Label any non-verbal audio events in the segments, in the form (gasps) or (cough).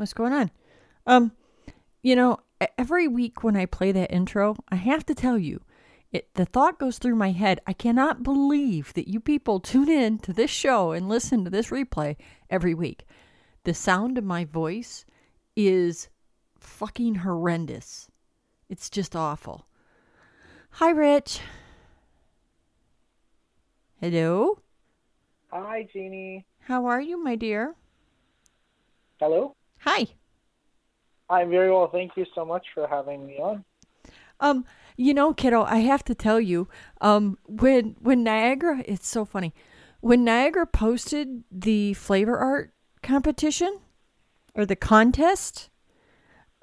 What's going on? Um, you know, every week when I play that intro, I have to tell you, it the thought goes through my head. I cannot believe that you people (laughs) tune in to this show and listen to this replay every week. The sound of my voice is fucking horrendous. It's just awful. Hi, Rich. Hello. Hi, Jeannie. How are you, my dear? Hello. Hi. I'm very well. Thank you so much for having me on. Um, you know, kiddo, I have to tell you, um, when when Niagara, it's so funny. When Niagara posted the flavor art competition or the contest,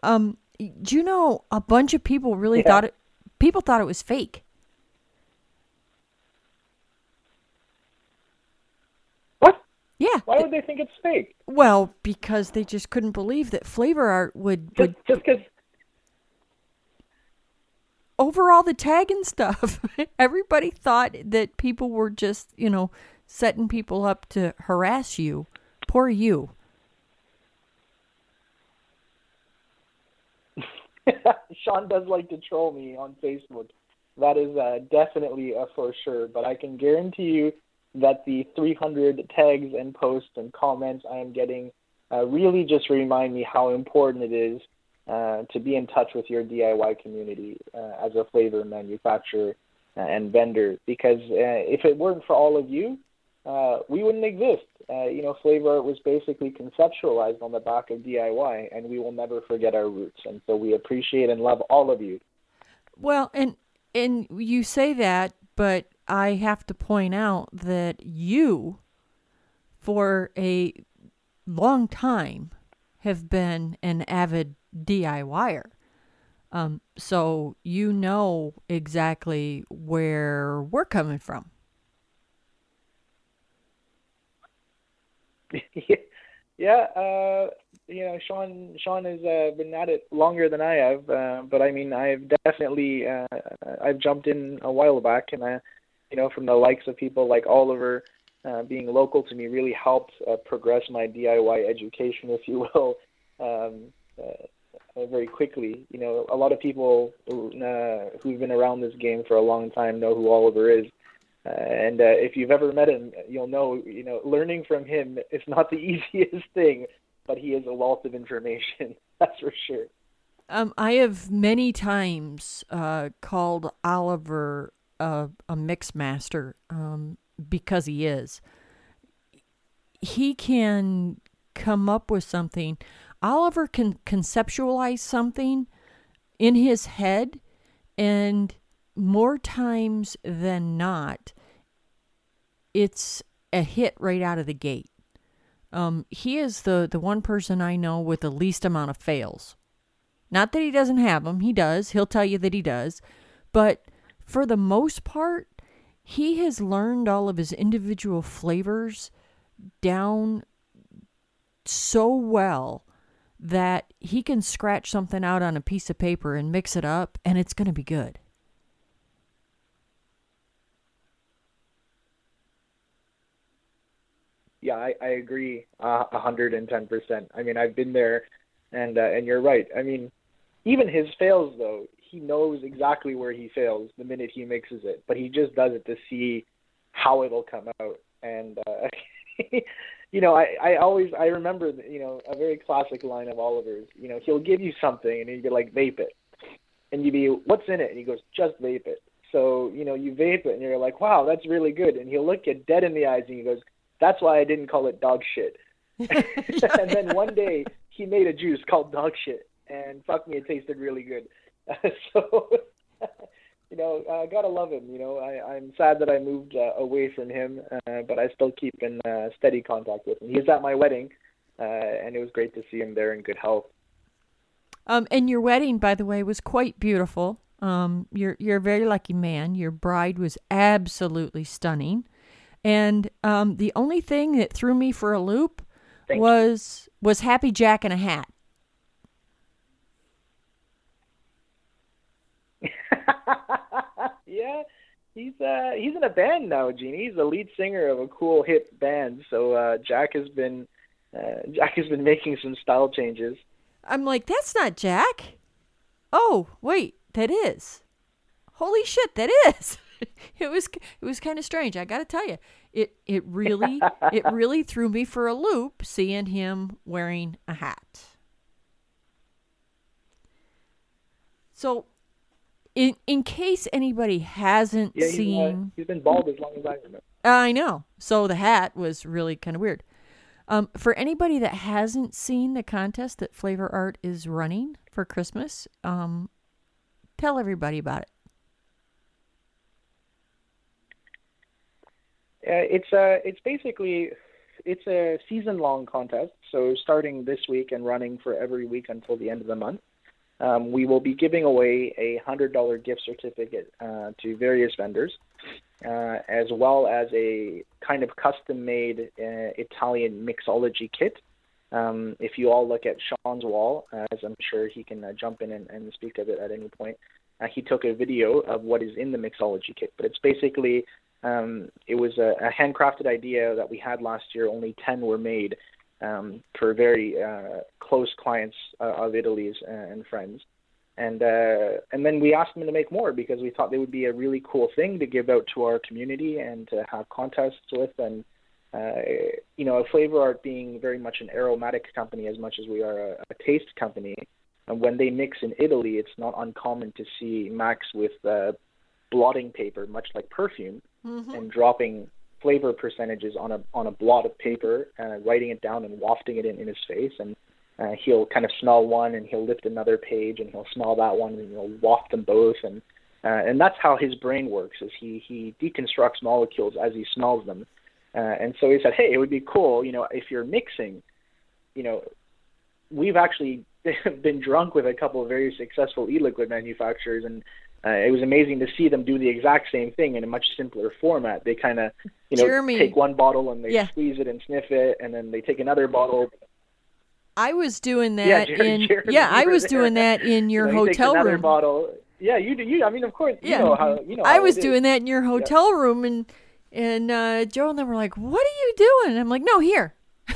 um, do you know a bunch of people really Yeah. thought it people thought it was fake. What? Yeah. Why would they think it's fake? Well, because they just couldn't believe that flavor art would Just would just because over all the tag and stuff. (laughs) Everybody thought that people were just, you know, setting people up to harass you. Poor you. (laughs) Sean does like to troll me on Facebook. That is uh, definitely a for sure. But I can guarantee you that the 300 tags and posts and comments I am getting uh, really just remind me how important it is uh, to be in touch with your DIY community uh, as a flavor manufacturer uh, and vendor. Because uh, if it weren't for all of you, uh, we wouldn't exist. You know, flavor art was basically conceptualized on the back of DIY, and we will never forget our roots. And so we appreciate and love all of you. Well, and and you say that, but I have to point out that you for a long time have been an avid DIYer. Um, so you know exactly where we're coming from. (laughs) yeah, uh, you know, Sean Sean has uh, been at it longer than I have, uh, but I mean, I've definitely uh, I've jumped in a while back, and uh, you know, from the likes of people like Oliver. Uh, being local to me really helped uh, progress my DIY education, (laughs) if you will, um, uh, very quickly. You know, a lot of people uh, who've been around this game for a long time know who Oliver is. Uh, and uh, if you've ever met him, you'll know, you know, learning from him (laughs) is not the (laughs) easiest thing, but he is a wealth of information. That's for sure. Um, I have many times uh, called Oliver a, a mix master um, because he is. He can come up with something. Oliver can conceptualize something in his head, and more times than not, it's a hit right out of the gate. Um, he is the, the one person I know with the least amount of fails. Not that he doesn't have them, he does. He'll tell you that he does. But for the most part, he has learned all of his individual flavors down so well that he can scratch something out on a piece of paper and mix it up, and it's going to be good. Yeah, I, I agree uh, a hundred and ten percent. I mean, I've been there, and uh, and you're right. I mean, even his fails though, he knows exactly where he fails the minute he mixes it, but he just does it to see how it'll come out. And uh, (laughs) you know, I I always I remember you know a very classic line of Oliver's. You know, he'll give you something and you'd be like, vape it, and you'd be, what's in it? And he goes, just vape it. So you know, you vape it and you're like, wow, that's really good. And he'll look you dead in the eyes and he goes, that's why I didn't call it dog shit. (laughs) (laughs) and then one day he made a juice called dog shit, and fuck me, it tasted really good. (laughs) so (laughs) you know, uh, gotta love him. You know, I, I'm sad that I moved uh, away from him, uh, but I still keep in uh, steady contact with him. He was at my wedding, uh, and it was great to see him there in good health. Um, and your wedding, by the way, was quite beautiful. Um, you're you're a very lucky man. Your bride was absolutely stunning, and um, the only thing that threw me for a loop Thank was was Happy Jack in a hat. (laughs) yeah, he's uh he's in a band now, Jeannie. He's the lead singer of a cool hip band. So uh, Jack has been uh, Jack has been (laughs) making some style changes. I'm like, that's not Jack. Oh, wait, that is. Holy shit, that is. (laughs) it was it was kind of strange. I got to tell you, it it really it really threw me for a loop seeing him wearing a hat. So, in in case anybody hasn't Yeah, he's, uh, seen, he's been bald as long as I remember. I know. So the hat was really kind of weird. Um, for anybody that hasn't seen the contest that Flavor Art is running for Christmas, um, tell everybody about it. Uh, it's uh, it's basically it's a season long contest. So starting this week and running for every week until the end of the month, um, we will be giving away a hundred dollar gift certificate uh, to various vendors, uh, as well as a kind of custom made uh, Italian mixology kit. Um, if you all look at Sean's wall, as I'm sure he can uh, jump in and, and speak of it at any point, uh, he took a video of what is in the mixology kit. But it's basically um, it was a, a handcrafted idea that we had last year. Only 10 were made um, for very uh, close clients uh, of Italy's uh, and friends. And uh, and then we asked them to make more because we thought they would be a really cool thing to give out to our community and to have contests with. And uh, you know, a Flavor Art being very much an aromatic company as much as we are a, a taste company. And when they mix in Italy, it's not uncommon to see Max with uh, blotting paper, much like perfume, and dropping flavor percentages on a on a blot of paper, uh, writing it down and wafting it in, in his face. And uh, he'll kind of smell one, and he'll lift another page, and he'll smell that one, and he'll waft them both. And uh, and that's how his brain works. Is he he deconstructs molecules as he smells them. Uh, and so he said, hey, it would be cool, you know, if you're mixing, you know, we've actually (laughs) been drunk with a couple of very successful e-liquid manufacturers, and uh, it was amazing to see them do the exact same thing in a much simpler format. They kind of, you know, Jeremy. take one bottle and they Yeah. squeeze it and sniff it, and then they take another bottle. I was doing Yeah, that Jer- in Jeremy, yeah, I was there. doing that in your you know, hotel room. bottle. Yeah, you do. You, I mean, of course, you Yeah. know how you know. I was doing that in your hotel room, and and uh, Joe and them were like, "What are you doing?" And I'm like, "No, here." (laughs)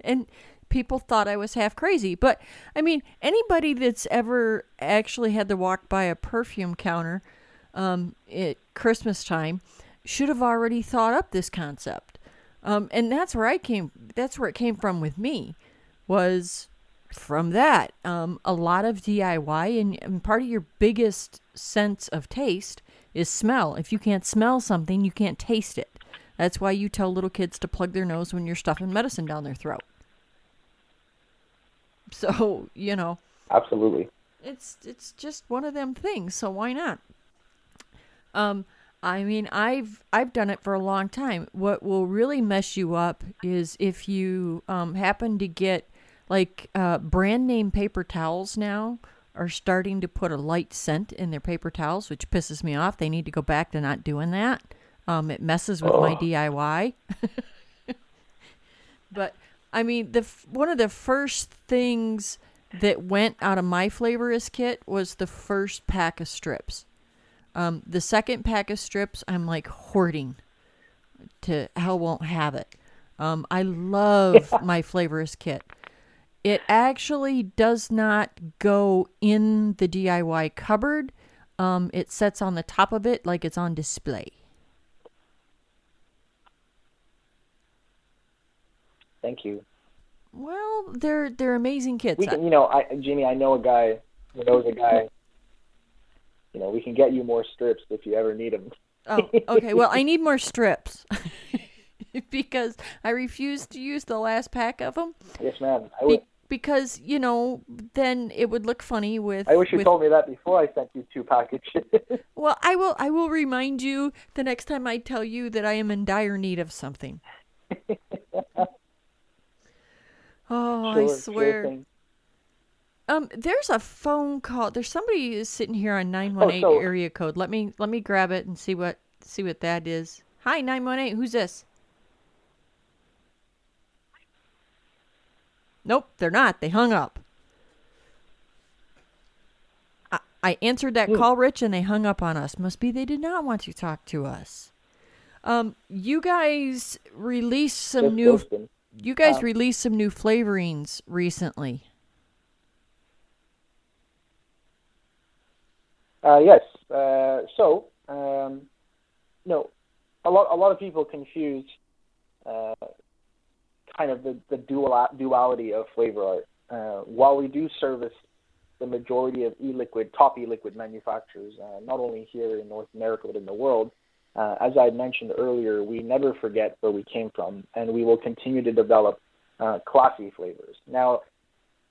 and people thought I was half crazy, but I mean, anybody that's ever actually had to walk by a perfume counter um, at Christmas time should have already thought up this concept. Um, and that's where I came. That's where it came from with me, was from that. Um, a lot of DIY, and, and part of your biggest sense of taste is smell. If you can't smell something, you can't taste it. That's why you tell little kids to plug their nose when you're stuffing medicine down their throat. (laughs) So you know, Absolutely. it's it's just one of them things. So why not? Um, I mean, I've I've done it for a long time. What will really mess you up is if you um, happen to get like uh, brand name paper towels now are starting to put a light scent in their paper towels, which pisses me off. They need to go back to not doing that. Um, it messes with my Oh. DIY. (laughs) but I mean, the f- one of the first things that went out of my flavorist kit was the first pack of strips. Um, the second pack of strips, I'm like hoarding to hell won't have it. Um, I love my flavorist kit. It actually does not go in the DIY cupboard. Um, it sets on the top of it like it's on display. Thank you. Well, they're they're amazing kits. We can, you know, I, Jimmy, I know a guy who knows a guy. You know, we can get you more strips if you ever need them. Oh, okay. Well, I (laughs) need more strips (laughs) because I refuse to use the last pack of them Yes, ma'am. I would. because you know then it would look funny with I wish you with, told me that before I sent you two packages. (laughs) well i will i will remind you the next time i tell you that i am in dire need of something oh Sure, i swear. thing. um there's a phone call. There's somebody who's sitting here on 918 Oh, area code. Let me let me grab it and see what see what that is. Hi 918 who's this? Nope they're not. They hung up. I, I answered that Hmm. call rich and they hung up on us. Must be they did not want to talk to us. Um you guys released some new ghosting. You guys Um, released some new flavorings recently Uh, yes. Uh, so, um, no, a lot a lot of people confuse uh, kind of the the dual duality of flavor art. Uh, while we do service the majority of e-liquid top e-liquid manufacturers, uh, not only here in North America but in the world, uh, as I mentioned earlier, we never forget where we came from, and we will continue to develop uh, classy flavors. Now,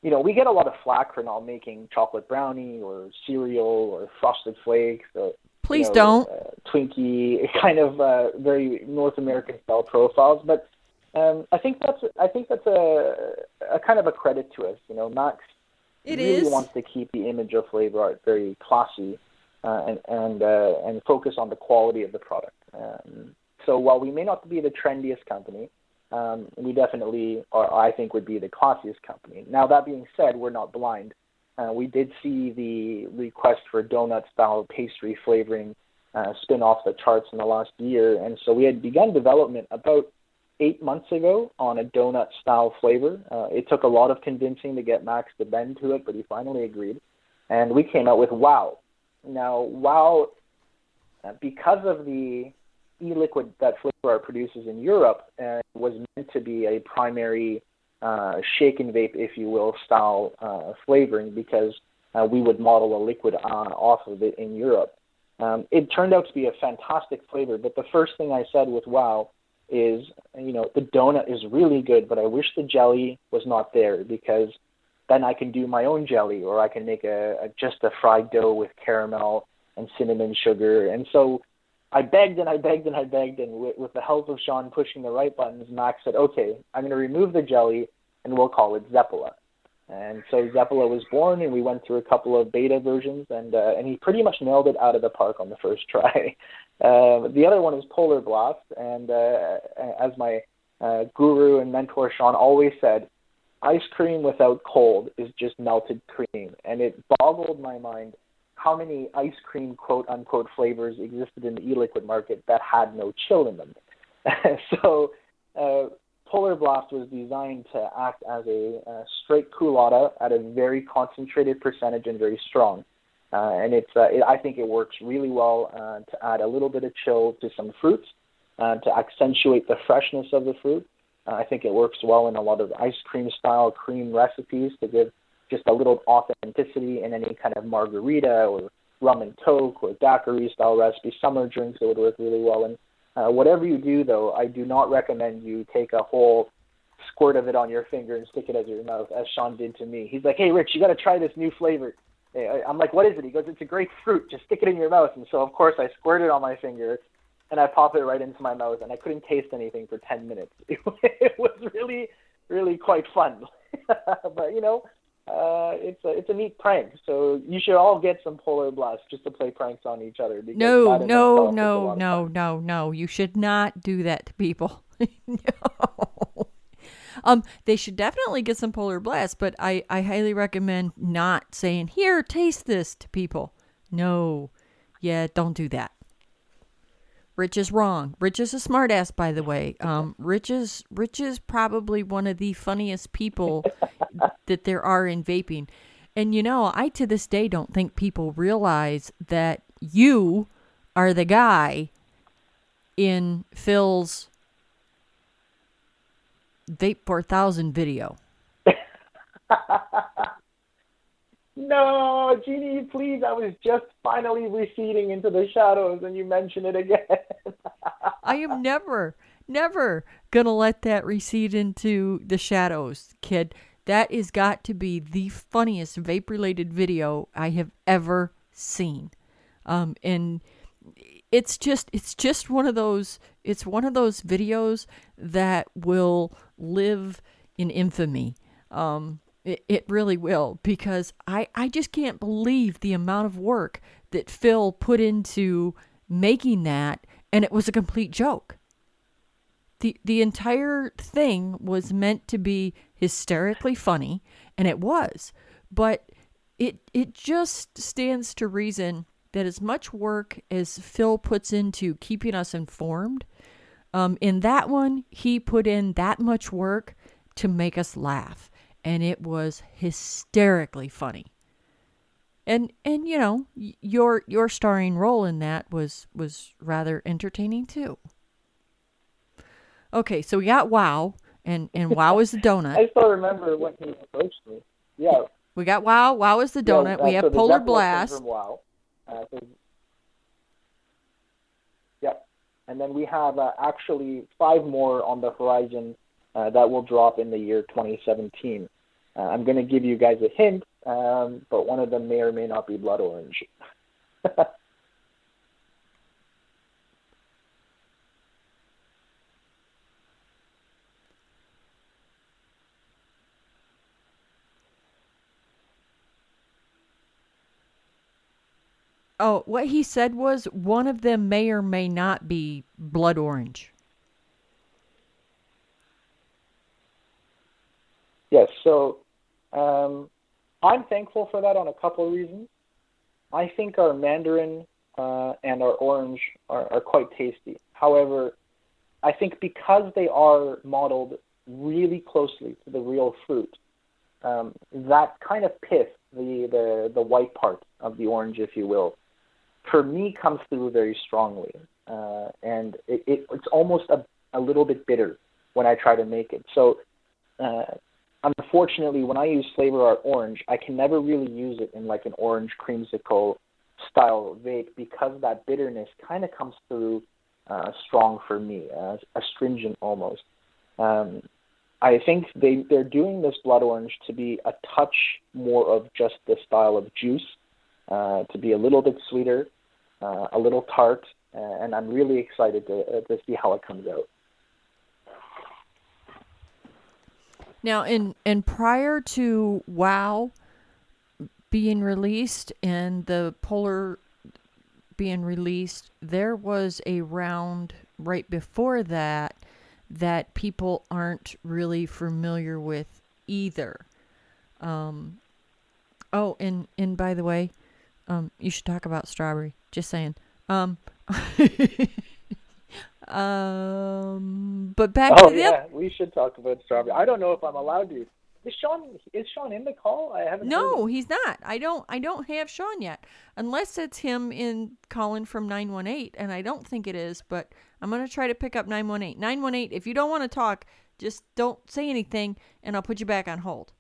you know, we get a lot of flack for not making chocolate brownie or cereal or frosted flakes. Or, please you know, don't Uh, Twinkie, (laughs) kind of uh, very North American style profiles. But um, I think that's I think that's a, a kind of a credit to us. You know, Max It really is. wants to keep the image of flavor art very classy and and uh, and focus on the quality of the product. Um, so while we may not be the trendiest company, um, we definitely are, I think would be the classiest company. Now that being said, we're not blind. Uh, we did see the request for donut style pastry flavoring uh, spin off the charts in the last year, and so we had begun development about eight months ago on a donut style flavor. Uh, it took a lot of convincing to get Max to bend to it, but he finally agreed. And we came out with Wow. Now, Wow, uh, because of the e-liquid that Flavor produces in Europe, uh, was meant to be a primary uh, shake and vape, if you will, style uh, flavoring because uh, we would model a liquid uh, off of it in Europe. Um, it turned out to be a fantastic flavor, but the first thing I said with Wow is, you know, the donut is really good, but I wish the jelly was not there because then I can do my own jelly or I can make a, a just a fried dough with caramel and cinnamon sugar. And so I begged and I begged and I begged, and with, with the help of Sean pushing the right buttons, Max said, "Okay, I'm going to remove the jelly, and we'll call it Zeppola." And so Zeppola was born, and we went through a couple of beta versions, and uh, and he pretty much nailed it out of the park on the first (laughs) try. Uh, the other one is Polar Blast, and uh, as my uh, guru and mentor Sean always said, ice cream without cold is just melted cream, and it boggled my mind how many ice cream quote unquote flavors existed in the e-liquid market that had no chill in them. (laughs) so uh, Polar Blast was designed to act as a uh, straight koolada at a very concentrated percentage and very strong. Uh, and it's uh, it, I think it works really well uh, to add a little bit of chill to some fruits uh, to accentuate the freshness of the fruit. Uh, I think it works well in a lot of ice cream style cream recipes to give just a little authenticity in any kind of margarita or rum and coke or daiquiri style recipe. Summer drinks it would work really well. And uh, whatever you do, though, I do not recommend you take a whole squirt of it on your finger and stick it as your mouth, as Sean did to me. He's like, "Hey, Rich, you got to try this new flavor." I'm like, "What is it?" He goes, "It's a grapefruit. Just stick it in your mouth." And so, of course, I squirt it on my finger, and I pop it right into my mouth, and I couldn't taste anything for 10 minutes. (laughs) It was really, really quite fun. (laughs) but you know, uh, it's a it's a neat prank. So you should all get some Polar Blast just to play pranks on each other. No, no, itself is a no, no, no, no. You should not do that to people. (laughs) no. Um, they should definitely get some Polar Blast, but I, I highly recommend not saying, here, taste this to people. No. Yeah, don't do that. Rich is wrong. Rich is a smartass, by the way. Um, Rich is Rich is probably one of the funniest people that there are in vaping. And you know, I to this day don't think people realize that you are the guy in Phil's Vape 4000 video. (laughs) No, Jeannie, please. I was just finally receding into the shadows, and you mention it again. I am never, never gonna let that recede into the shadows, kid. That is got to be the funniest vape related video I have ever seen. Um, and it's just it's just one of those it's one of those videos that will live in infamy. Um, it, it really will because I, I just can't believe the amount of work that Phil put into making that and it was a complete joke. The the entire thing was meant to be hysterically funny and it was. But it it just stands to reason that as much work as Phil puts into keeping us informed, um, in that one, he put in that much work to make us laugh. And it was hysterically funny. And and you know, your your starring role in that was was rather entertaining too. Okay, so we got Wow, and and Wow is the donut. (laughs) I still remember when he approached me. Yeah. We got Wow. Wow is the donut. Yeah, uh, we have so Polar Blast. Wow. Uh, so, yep. And then we have uh, actually five more on the horizon uh, that will drop in the year 2017. Uh, I'm going to give you guys a hint, um, but one of them may or may not be blood orange. (laughs) Oh, what he said was one of them may or may not be blood orange. Yes, so um, I'm thankful for that on a couple of reasons. I think our mandarin uh, and our orange are, are quite tasty. However, I think because they are modeled really closely to the real fruit, um, that kind of pith, the, the, the white part of the orange, if you will, for me comes through very strongly. Uh, and it, it, it's almost a, a little bit bitter when I try to make it. So uh, unfortunately, when I use flavor art orange, I can never really use it in like an orange creamsicle style vape because that bitterness kind of comes through uh, strong for me, uh, astringent almost. Um, I think they they're doing this blood orange to be a touch more of just the style of juice, uh, to be a little bit sweeter, uh, a little tart, uh, and I'm really excited to uh, to see how it comes out. Now, in and prior to WoW being released and the Polar being released, there was a round right before that that people aren't really familiar with either. Um, oh, and and by the way, um, you should talk about strawberry. Just saying. Um, (laughs) um, but back Oh to the yeah, we should talk about strawberry. I don't know if I'm allowed to. Is Sean is Sean in the call? I haven't. No, him. he's not. I don't. I don't have Sean yet, unless it's him in calling from nine one eight, and I don't think it is. But I'm gonna try to pick up nine one eight. Nine one eight. If you don't want to talk, just don't say anything, and I'll put you back on hold.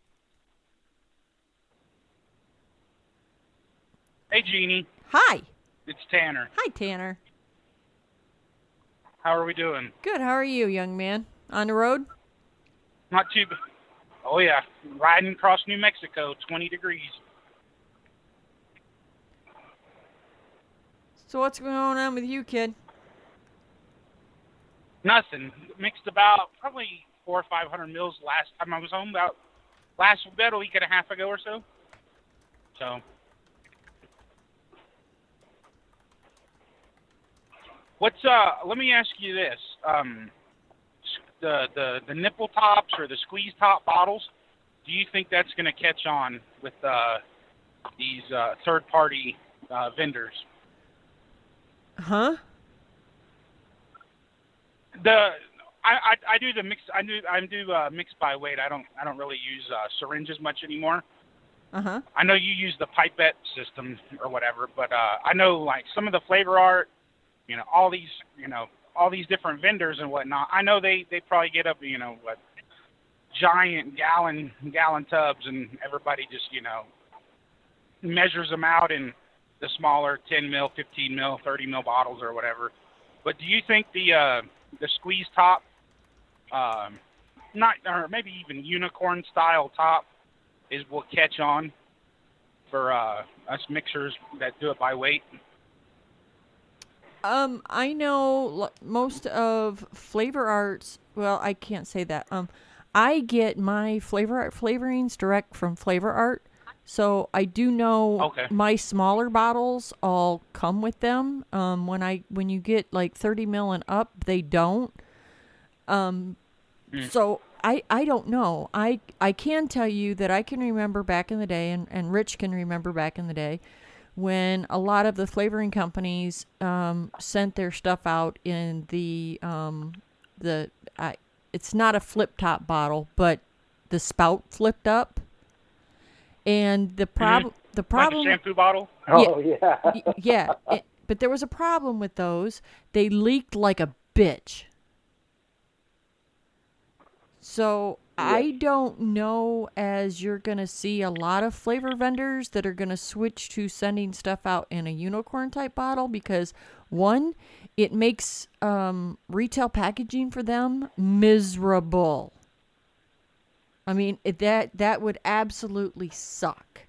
Hey, Jeannie. Hi, It's Tanner. hi, Tanner. How are we doing? Good. How are you, young man? On the road? Not too. b- Oh yeah, riding across New Mexico, 20 degrees. So what's going on with you, kid? Nothing. Mixed about probably four or five hundred mils last time I was home. About last about a week and a half ago or so. So. What's uh? Let me ask you this. Um, the the the nipple tops or the squeeze top bottles. Do you think that's going to catch on with uh, these uh, third party uh, vendors? Huh? The I, I I do the mix. I do I do uh, mix by weight. I don't I don't really use uh, syringes much anymore. Uh huh. I know you use the pipette system or whatever, but uh, I know like some of the flavor art, you know, all these you know all these different vendors and whatnot. I know they they probably get up you know what giant gallon gallon tubs and everybody just you know measures them out in the smaller 10 mil, 15 mil, 30 mil bottles or whatever. But do you think the uh, the squeeze top um, not or maybe even unicorn style top is will catch on for uh, us mixers that do it by weight. Um, I know l- most of Flavor Arts. Well, I can't say that. Um, I get my Flavor Art flavorings direct from Flavor Art, so I do know Okay. my smaller bottles all come with them. Um, when I when you get like thirty mil and up, they don't. Um, Mm. so I I don't know. I I can tell you that I can remember back in the day, and and Rich can remember back in the day when a lot of the flavoring companies um, sent their stuff out in the um, the I, it's not a flip top bottle, but the spout flipped up, and the problem the problem Like a shampoo bottle. Oh yeah. yeah, (laughs) it, but there was a problem with those. They leaked like a bitch. So I don't know as you're going to see a lot of flavor vendors that are going to switch to sending stuff out in a unicorn type bottle because one, it makes um, retail packaging for them miserable. I mean, it, that that would absolutely suck.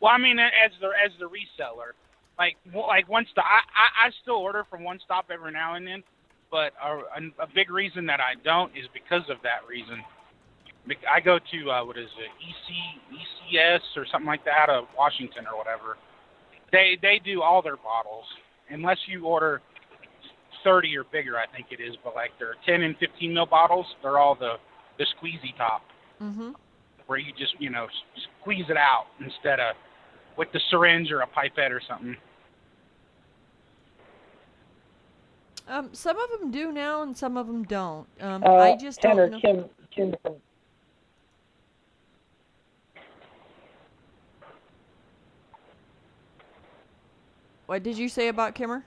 Well, I mean, as the as the reseller, like like one stop, I, I I still order from one stop every now and then, but a, a, a big reason that I don't is because of that reason. I go to uh, what is it, EC ECS or something like that out of Washington or whatever. They they do all their bottles unless you order 30 or bigger, I think it is. But like their 10 and 15 mil bottles, they're all the the squeezy top Mm-hmm. where you just you know squeeze it out instead of with the syringe or a pipette or something. Um, some of them do now, and some of them don't. Um, Uh, I just Tanner, don't know. Kim, Kim What did you say about Kimmer?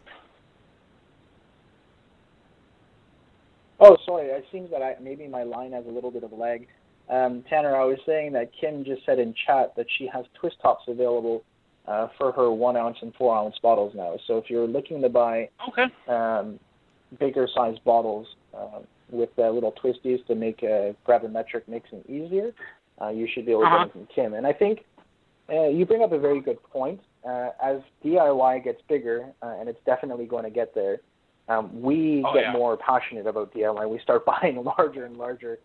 Oh, sorry. It seems that I, maybe my line has a little bit of lag. Um, Tanner, I was saying that Kim just said in chat that she has twist tops available uh, for her one ounce and four ounce bottles now. So if you're looking to buy Okay. um, bigger size bottles uh, with uh, little twisties to make uh, gravimetric mixing easier, uh, you should be able to Uh-huh. get them from Kim. And I think uh, you bring up a very good point. Uh, as DIY gets bigger, uh, and it's definitely going to get there, um, we Oh, get yeah. more passionate about DIY. We start (laughs) buying larger and larger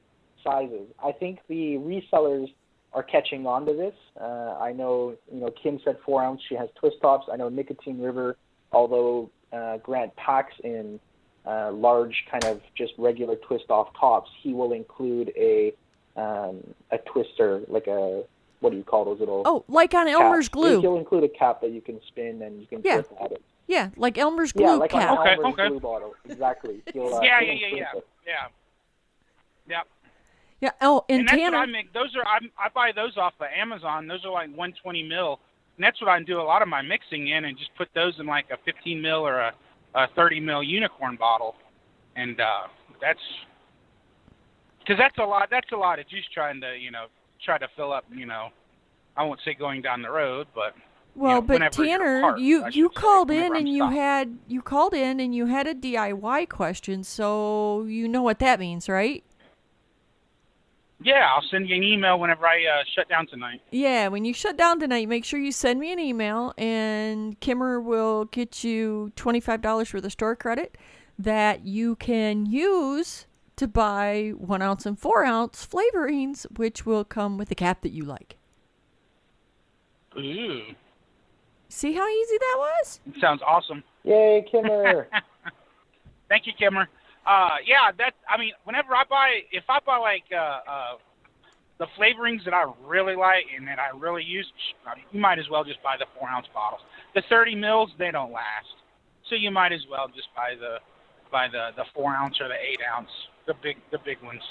sizes. I think the resellers are catching on to this. Uh, I know, you know, Kim said four ounce. She has twist tops. I know Nicotine River, although uh, Grant packs in uh, large, kind of just regular twist off tops, he will include a um, a twister, like a what do you call those little Oh, like on caps? Elmer's glue. He'll include a cap that you can spin and you can Yeah. flip at it. Yeah, like Elmer's glue Yeah, like cap. Okay, Elmer's okay. glue bottle. Exactly. (laughs) He'll, uh, yeah, he'll yeah, yeah, include yeah, it. yeah. Yep. Yeah. Oh, and, And, that's Tanner. what I make. Those are I, I buy those off of Amazon. Those are like 120 mil, and that's what I do a lot of my mixing in, and just put those in like a 15 mil or a, a 30 mil unicorn bottle, and uh, that's because that's a lot. That's a lot of juice trying to you know try to fill up. You know, I won't say going down the road, but well, know, but Tanner, apart, you you called in I'm and you had you called in and you had a DIY question, so you know what that means, right? Yeah, I'll send you an email whenever I uh, shut down tonight. Yeah, when you shut down tonight, make sure you send me an email, and Kimmer will get you $25 worth of store credit that you can use to buy one ounce and four ounce flavorings, which will come with the cap that you like. Ooh, See how easy that was? sounds awesome. Yay, Kimmer! (laughs) Thank you, Kimmer. Uh, yeah, that I mean, whenever I buy, if I buy like uh, uh, the flavorings that I really like and that I really use, I mean, you might as well just buy the four ounce bottles. The 30 mils they don't last, so you might as well just buy the buy the the four ounce or the eight ounce, the big the big ones.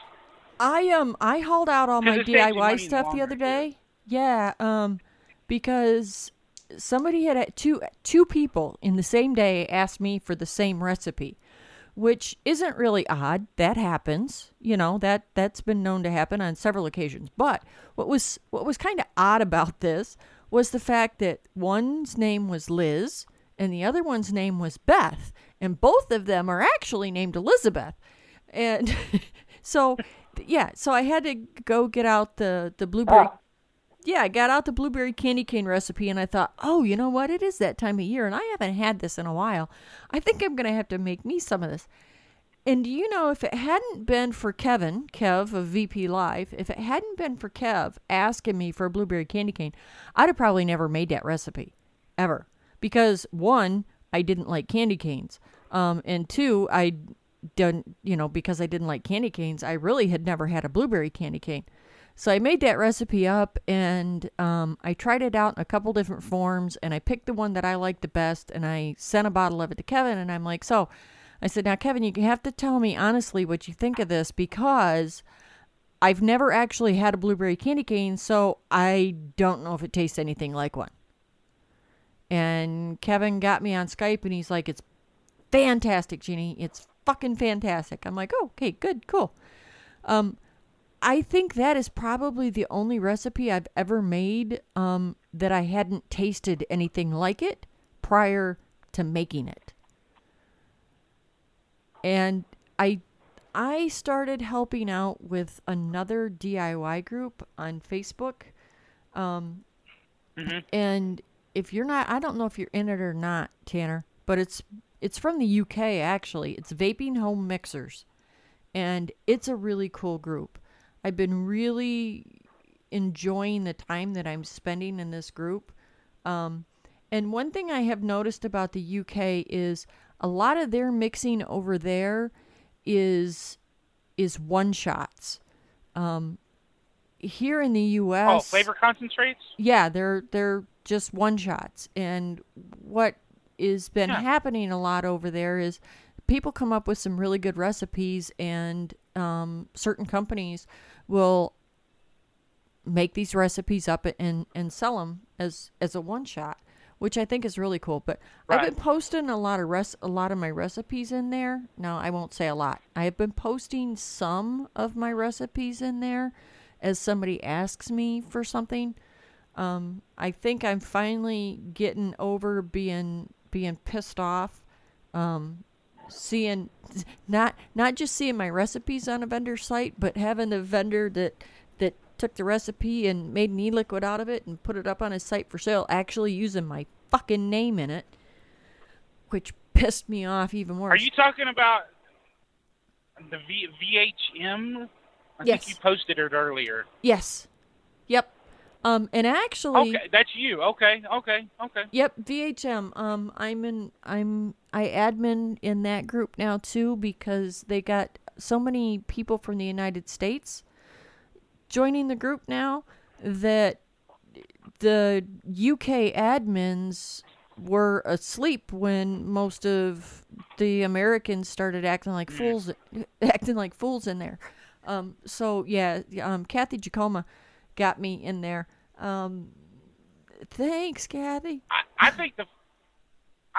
I um I hauled out all my it saves you DIY stuff the other day. Yeah, um because somebody had had two two people in the same day asked me for the same recipe, which isn't really odd. That happens. You know, that that's been known to happen on several occasions. But what was what was kind of odd about this was the fact that one's name was Liz and the other one's name was Beth, and both of them are actually named Elizabeth. And (laughs) so yeah, so I had to go get out the the oh. blueberry. Ah. Yeah, I got out the blueberry candy cane recipe, and I thought, oh, you know what? It is that time of year, and I haven't had this in a while. I think I'm gonna have to make me some of this. And do you know if it hadn't been for Kevin, Kev of VP Live, if it hadn't been for Kev asking me for a blueberry candy cane, I'd have probably never made that recipe, ever. Because one, I didn't like candy canes, um, and two, I didn't, you know, because I didn't like candy canes, I really had never had a blueberry candy cane. So I made that recipe up and um, I tried it out in a couple different forms and I picked the one that I liked the best and I sent a bottle of it to Kevin and I'm like, so I said, now Kevin, you have to tell me honestly what you think of this because I've never actually had a blueberry candy cane, so I don't know if it tastes anything like one. And Kevin got me on Skype and he's like, it's fantastic, Jeannie. It's fucking fantastic. I'm like, oh, okay, good, cool. Um, I think that is probably the only recipe I've ever made um, that I hadn't tasted anything like it prior to making it. And I I started helping out with another DIY group on Facebook. Um, Mhm. and if you're not I don't know if you're in it or not, Tanner, but it's it's from the UK actually. It's Vaping Home Mixers. And it's a really cool group. I've been really enjoying the time that I'm spending in this group. Um, and one thing I have noticed about the UK is a lot of their mixing over there is is one shots. Um, here in the U.S., Oh, flavor concentrates. yeah, they're they're just one shots. And what is been Yeah. happening a lot over there is people come up with some really good recipes, and um, certain companies will make these recipes up and and sell them as as a one shot, which I think is really cool. But I've been posting a lot of res- a lot of my recipes in there. Now I won't say a lot. I have been posting some of my recipes in there as somebody asks me for something. Um, I think I'm finally getting over being being pissed off, um, seeing not not just seeing my recipes on a vendor site, but having the vendor that that took the recipe and made an e-liquid out of it and put it up on his site for sale actually using my fucking name in it, which pissed me off even more. Are you talking about the v- VHM? I Yes. think you posted it earlier. Yes. Yep. Um, and actually, Okay, that's you. Okay, okay, okay. Yep, VHM. Um, I'm in. I'm I admin in that group now too because they got so many people from the United States joining the group now that the UK admins were asleep when most of the Americans started acting like fools, (laughs) acting like fools in there. Um, so yeah, um, Kathy Jacoma got me in there. Um, thanks, Kathy. I, I think the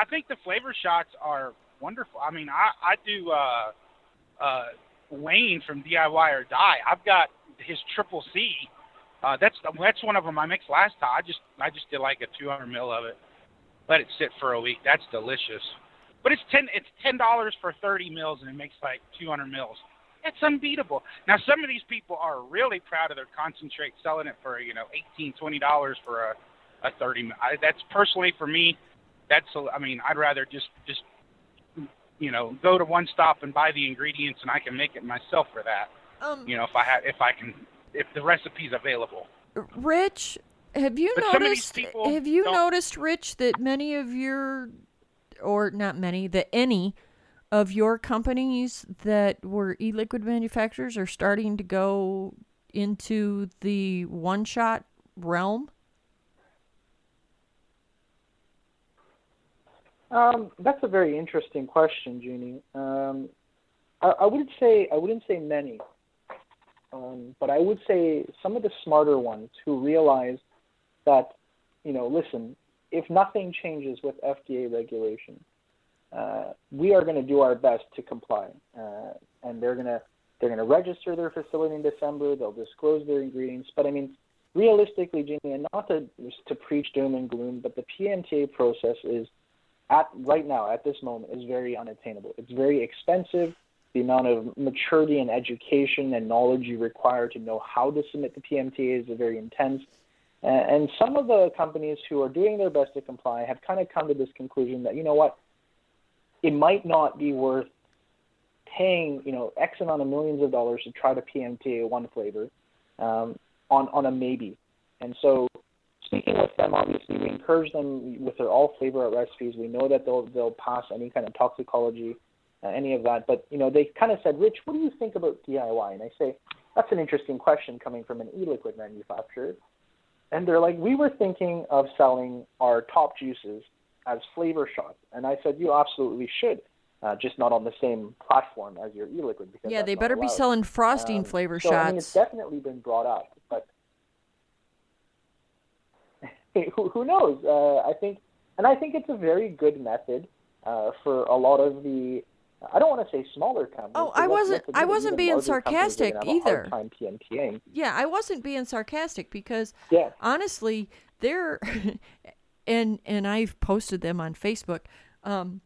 I think the flavor shots are wonderful. I mean, I I do uh uh Wayne from DIY or Die. I've got his triple C. Uh, that's that's one of them I mixed last time. I just I just did like a 200 mil of it. Let it sit for a week. That's delicious. But it's ten it's ten dollars for 30 mils and it makes like 200 mils. It's unbeatable. Now some of these people are really proud of their concentrate, selling it for you know 18 20 dollars for a a 30 mil. I, that's personally for me. That's I mean I'd rather just just you know go to one stop and buy the ingredients and I can make it myself for that. Um, You know if I have if I can if the recipe's available. Rich, have you But some of these noticed? Have you noticed, Rich, that many of your, or not many, that any of your companies that were e-liquid manufacturers are starting to go into the one-shot realm? Um, that's a very interesting question, Jeannie. Um, I, I wouldn't say I wouldn't say many, um, but I would say some of the smarter ones who realize that, you know, listen, if nothing changes with FDA regulation, uh, we are going to do our best to comply, uh, and they're going to they're going to register their facility in December. They'll disclose their ingredients, but I mean, realistically, Jeannie, and not to to preach doom and gloom, but the PMTA process is at right now at this moment is very unattainable. It's very expensive. the amount of maturity and education and knowledge you require to know how to submit the PMTA is very intense. And some of the companies who are doing their best to comply have kind of come to this conclusion that, you know what, it might not be worth paying, you know, X amount of millions of dollars to try to PMTA one flavor um, on, on a maybe. And so speaking with them, obviously, we encourage them with their all flavor recipes. We know that they'll, they'll pass any kind of toxicology uh, any of that. But you know, they kind of said, Rich, what do you think about DIY? And I say, that's an interesting question coming from an e-liquid manufacturer. And they're like, we were thinking of selling our top juices as flavor shots. And I said, you absolutely should. Uh, just not on the same platform as your e-liquid. Because yeah, they better allowed. be selling frosting um, flavor so, shots. I mean, it's definitely been brought up, but who, who knows? Uh, I think, and I think it's a very good method uh, for a lot of the I don't want to say smaller companies. Oh, I wasn't. I wasn't being sarcastic either. Time PMTAing. Yeah, I wasn't being sarcastic because yeah. honestly, they're (laughs) and and I've posted them on Facebook. Um,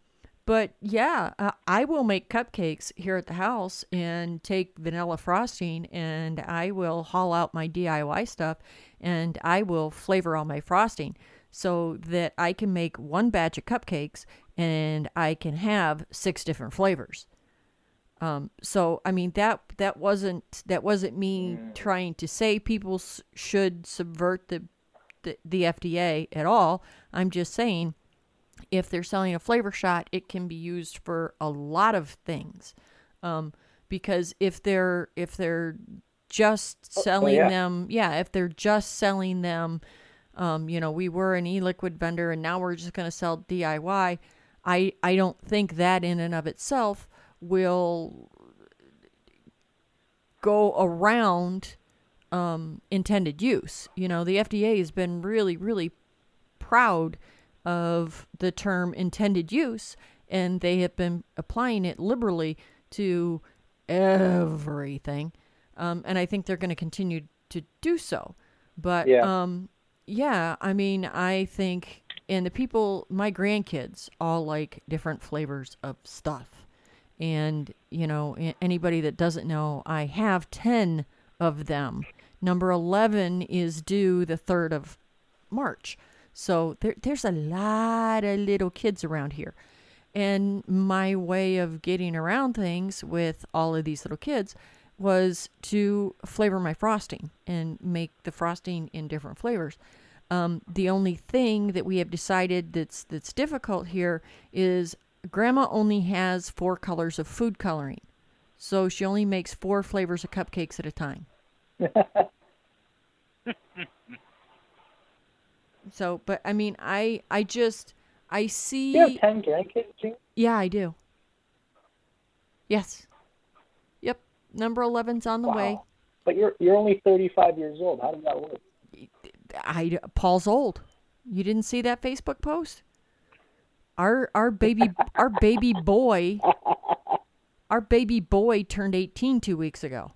but yeah, uh, I will make cupcakes here at the house and take vanilla frosting, and I will haul out my DIY stuff, and I will flavor all my frosting so that I can make one batch of cupcakes and I can have six different flavors. Um, so I mean that that wasn't that wasn't me trying to say people s- should subvert the, the the FDA at all. I'm just saying if they're selling a flavor shot, it can be used for a lot of things. Um, because if they're if they're just selling oh, yeah. them, yeah, if they're just selling them, um, you know, we were an e-liquid vendor and now we're just going to sell DIY. I I don't think that in and of itself will go around um, intended use. You know, the FDA has been really, really proud of the term intended use, and they have been applying it liberally to everything. Um, and I think they're going to continue to do so. But yeah. um, yeah, I mean, I think and the people my grandkids all like different flavors of stuff and you know anybody that doesn't know i have 10 of them number 11 is due the 3rd of march so there, there's a lot of little kids around here. And my way of getting around things with all of these little kids was to flavor my frosting and make the frosting in different flavors. Um, the only thing that we have decided that's that's difficult here is Grandma only has four colors of food coloring, so she only makes four flavors of cupcakes at a time. (laughs) so, but I mean, I I just I see. You have ten grandkids, Yeah, I do. Yes. Yep. Number 11's on the wow. way. But you're you're only 35 years old. How does that work? I Paul's old. You didn't see that Facebook post? Our our baby (laughs) our baby boy our baby boy turned 18 2 weeks ago.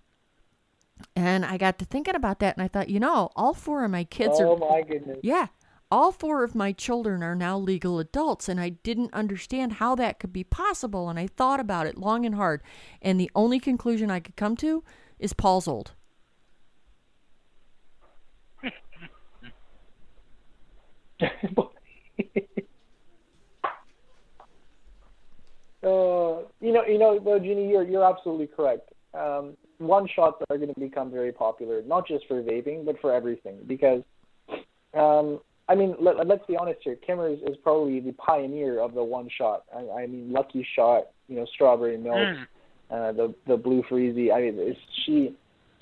And I got to thinking about that and I thought, you know, all four of my kids oh are my goodness. Yeah. All four of my children are now legal adults and I didn't understand how that could be possible and I thought about it long and hard. And the only conclusion I could come to is Paul's old. (laughs) uh, you know, you know, though, Jeannie, you're you're absolutely correct. Um, one shots are going to become very popular, not just for vaping, but for everything. Because, um, I mean, let, us be honest here. Kimmer is, is, probably the pioneer of the one shot. I, I mean, Lucky Shot, you know, strawberry milk, mm. uh, the the blue freezy. I mean, she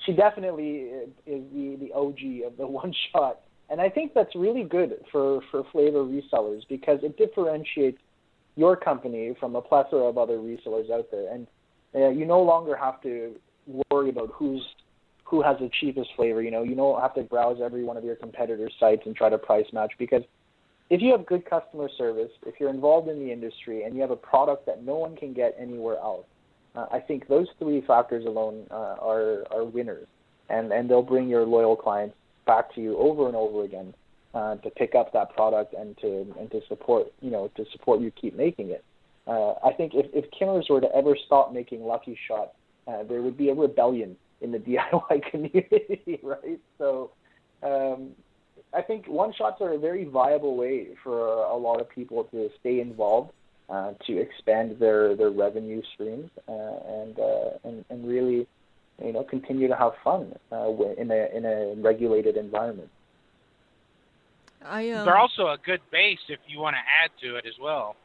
she definitely is the the OG of the (laughs) one shot. And I think that's really good for, for flavor resellers because it differentiates your company from a plethora of other resellers out there. And uh, you no longer have to worry about who's who has the cheapest flavor. You know, you don't have to browse every one of your competitors' sites and try to price match because if you have good customer service, if you're involved in the industry, and you have a product that no one can get anywhere else, uh, I think those three factors alone uh, are are winners, and and they'll bring your loyal clients back to you over and over again uh, to pick up that product and to and to support you know to support you keep making it. uh, I think if, if Kimmers were to ever stop making Lucky Shot, uh, there would be a rebellion in the (laughs) DIY community, (laughs) right? So um, I think one shots are a very viable way for a, a lot of people to stay involved, uh, to expand their, their revenue streams, uh, and, uh, and and really, you know, continue to have fun uh, in a in a regulated environment. I um, They're also a good base if you want to add to it as well.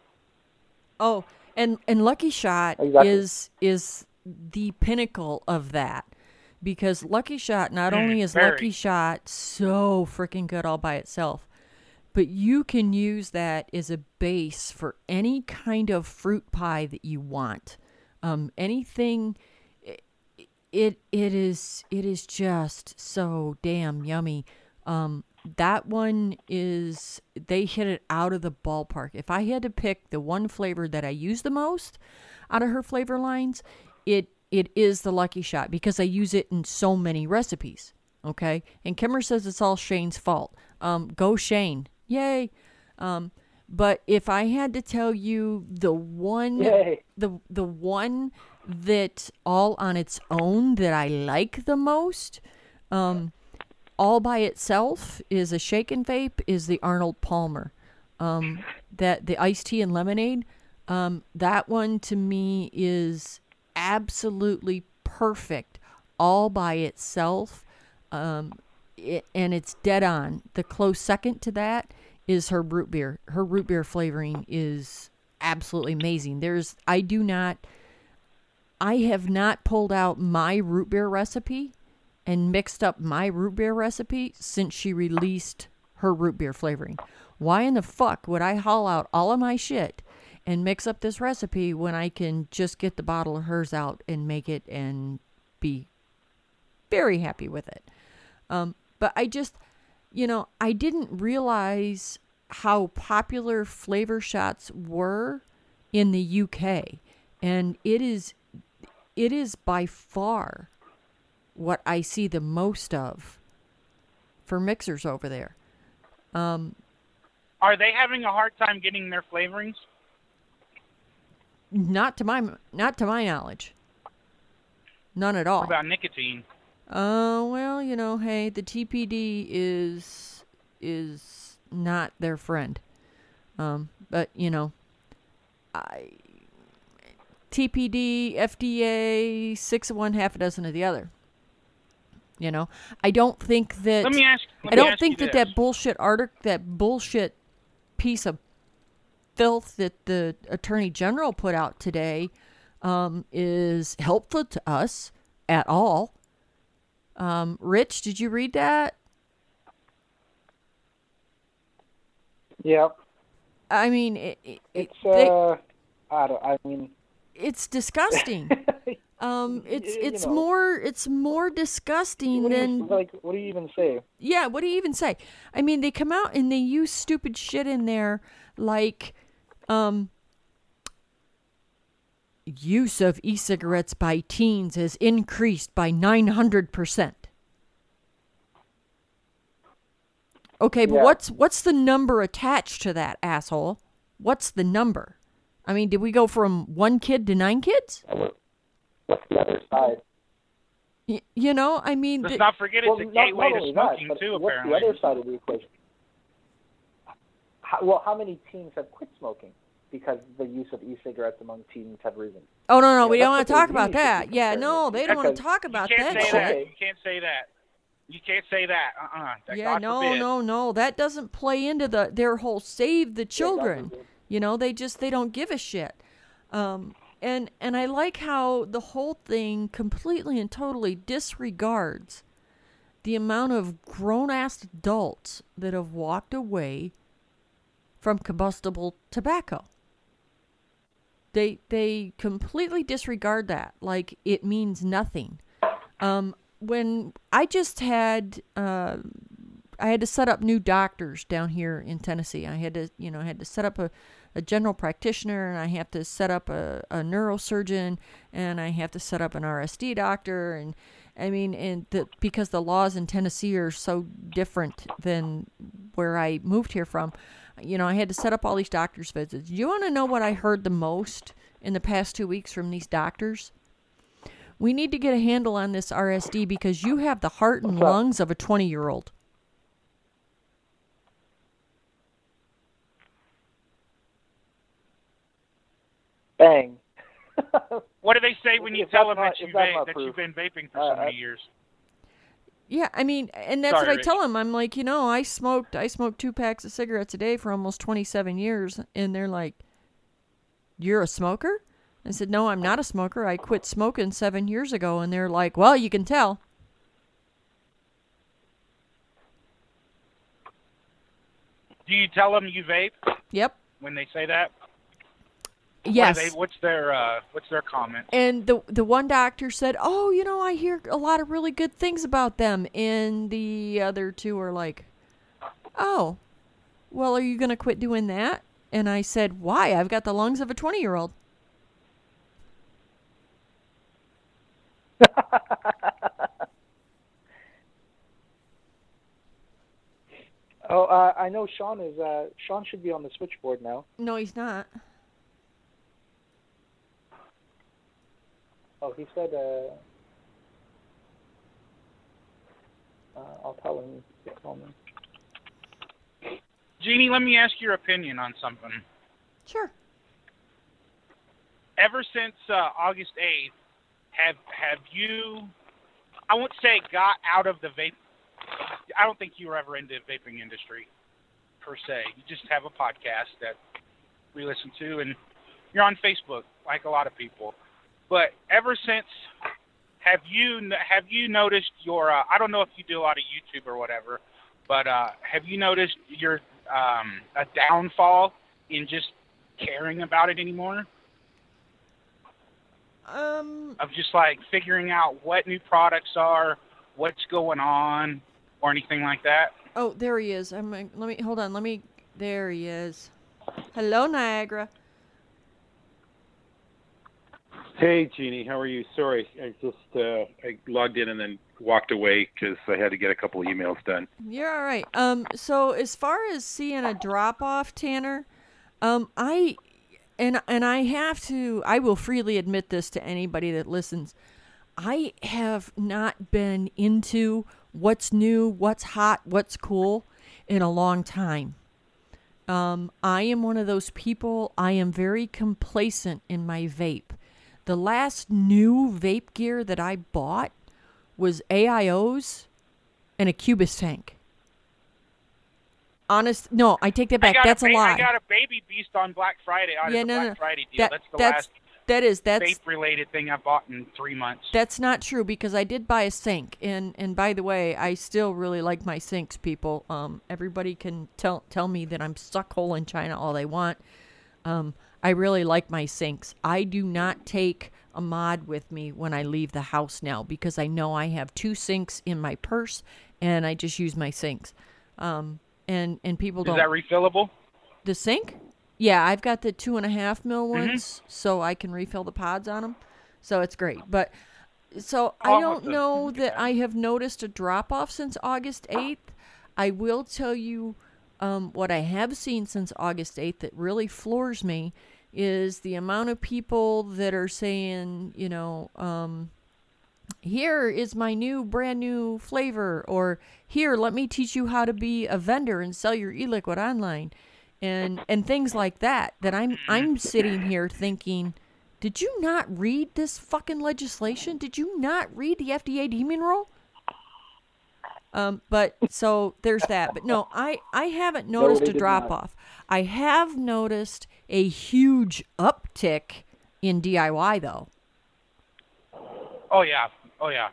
Oh, and and Lucky Shot Exactly. is is the pinnacle of that because Lucky Shot not Mm, only is very. Lucky Shot so freaking good all by itself, but you can use that as a base for any kind of fruit pie that you want. Um, anything. It it is it is just so damn yummy. Um, that one is they hit it out of the ballpark. If I had to pick the one flavor that I use the most out of her flavor lines, it it is the Lucky Shot because I use it in so many recipes. Okay, and Kimmer says it's all Shane's fault. Um, go Shane, yay! Um, but if I had to tell you the one Yay. the the one that all on its own that I like the most, um, all by itself is a shake and vape is the Arnold Palmer. Um, that the iced tea and lemonade, um, that one to me is absolutely perfect all by itself. Um, it, and it's dead on. The close second to that is her root beer. Her root beer flavoring is absolutely amazing. There's I do not I have not pulled out my root beer recipe and mixed up my root beer recipe since she released her root beer flavoring. Why in the fuck would I haul out all of my shit and mix up this recipe when I can just get the bottle of hers out and make it and be very happy with it? Um, but I just, you know, I didn't realize how popular flavor shots were in the UK. And it is it is by far what I see the most of for mixers over there. Um, Are they having a hard time getting their flavorings? Not to my not to my knowledge. None at all. What about nicotine? Uh, well, you know, hey, the TPD is is not their friend. Um, but you know, I TPD, FDA, six of one, half a dozen of the other. You know, I don't think that Let me ask. Let I don't think that this. that bullshit article, that bullshit piece of filth that the attorney general put out today, um, is helpful to us at all. Um, Rich, did you read that? Yep. I mean, it, it, it's they- uh, I don't. I mean, it's (laughs) disgusting. um, it's you it's know. more it's more disgusting than you, like, what do you even say? Yeah, what do you even say? I mean, they come out and they use stupid shit in there like um use of e-cigarettes by teens has increased by 900%. Okay, but Yeah. what's what's the number attached to that asshole? What's the number? I mean, did we go from one kid to nine kids? What's the other side? Y- you know, I mean, Let's th- not forget it's well, a not, gateway not to smoking that, but too. what's Apparently, the other side of the equation? How, well, how many teens have quit smoking because the use of e-cigarettes among teens have risen? oh no, no, Yeah, we don't want to talk about that. Yeah, no, they don't want to talk about you can't that say shit. that. You can't say that. You can't say that. Uh-uh. That Yeah, God no, forbid. no, no. That doesn't play into the their whole save the children. forbid. you know, they just they don't give a shit. Um, and and I like how the whole thing completely and totally disregards the amount of grown ass adults that have walked away from combustible tobacco. They they completely disregard that like it means nothing. Um, when I just had uh, I had to set up new doctors down here in Tennessee. I had to, you know, I had to set up a, a general practitioner and I have to set up a, a neurosurgeon and I have to set up an RSD doctor and I mean and the because the laws in Tennessee are so different than where I moved here from. You know, I had to set up all these doctor's visits. You want to know what I heard the most in the past two weeks from these doctors? We need to get a handle on this RSD because you have the heart and lungs of a 20 year old. Bang. What do they say when you If tell them not- that you've, va- that you've been vaping for Uh, so many years? Yeah, I mean, and that's Sorry, what I tell them. I'm like, you know, I smoked, I smoked two packs of cigarettes a day for almost 27 years, and they're like, "You're a smoker?" I said, "No, I'm not a smoker. I quit smoking seven years ago." And they're like, "Well, you can tell." Do you tell them you vape Yep. when they say that? What Yes. they, what's their uh, What's their comment? And the the one doctor said, "Oh, you know, I hear a lot of really good things about them." And the other two are like, "Oh, well, are you going to quit doing that?" And I said, "Why? I've got the lungs of a 20-year-old." (laughs) Oh, uh, I know Sean is. Uh, Sean should be on the switchboard now. No, he's not. Oh, he said. Uh, uh, I'll tell him to call me. Jeannie, let me ask your opinion on something. Sure. Ever since uh, August eighth, have have you? I won't say got out of the vape. I don't think you were ever into the vaping industry, per se. You just have a podcast that we listen to, and you're on Facebook like a lot of people. But ever since, have you have you noticed your? Uh, I don't know if you do a lot of YouTube or whatever, but uh, have you noticed your um, a downfall in just caring about it anymore? Um, Of just like figuring out what new products are, what's going on, or anything like that. oh, there he is. I'm uh, let me hold on. Let me There he is. Hello Niagara. Hey, Jeannie, how are you? Sorry, I just uh, I logged in and then walked away because I had to get a couple of emails done. You're all right. Um, so as far as seeing a drop off, Tanner, um, I and and I have to. I will freely admit this to anybody that listens. I have not been into what's new, what's hot, what's cool in a long time. Um, I am one of those people. I am very complacent in my vape. The last new vape gear that I bought was AIOs and a Cubis tank. Honest, no, I take that back. That's a, a lie. I got a baby beast on Black Friday. On Yeah, no, Black no. Friday deal. That- that's the that's last that is that's vape related thing I bought in three months. That's not true because I did buy a sink, and and by the way, I still really like my sinks. People, um, everybody can tell tell me that I'm stuck hole in China all they want. Um, I really like my sinks. I do not take a mod with me when I leave the house now because I know I have two sinks in my purse, and I just use my sinks. Um, and and people Is don't Is that refillable? the sink? Yeah, I've got the two and a half mil Mm-hmm. ones, so I can refill the pods on them. So it's great. But so Oh, I don't have know that. I have noticed a drop off since August 8th. I will tell you um, what I have seen since August 8th that really floors me is the amount of people that are saying, you know, um, here is my new brand new flavor or here let me teach you how to be a vendor and sell your e-liquid online. And and things like that that i'm i'm sitting here thinking did you not read this fucking legislation? Did you not read the fda deeming rule um but so there's that but no i i haven't noticed they a drop not. off i have noticed a huge uptick in diy though Oh yeah. Oh yeah.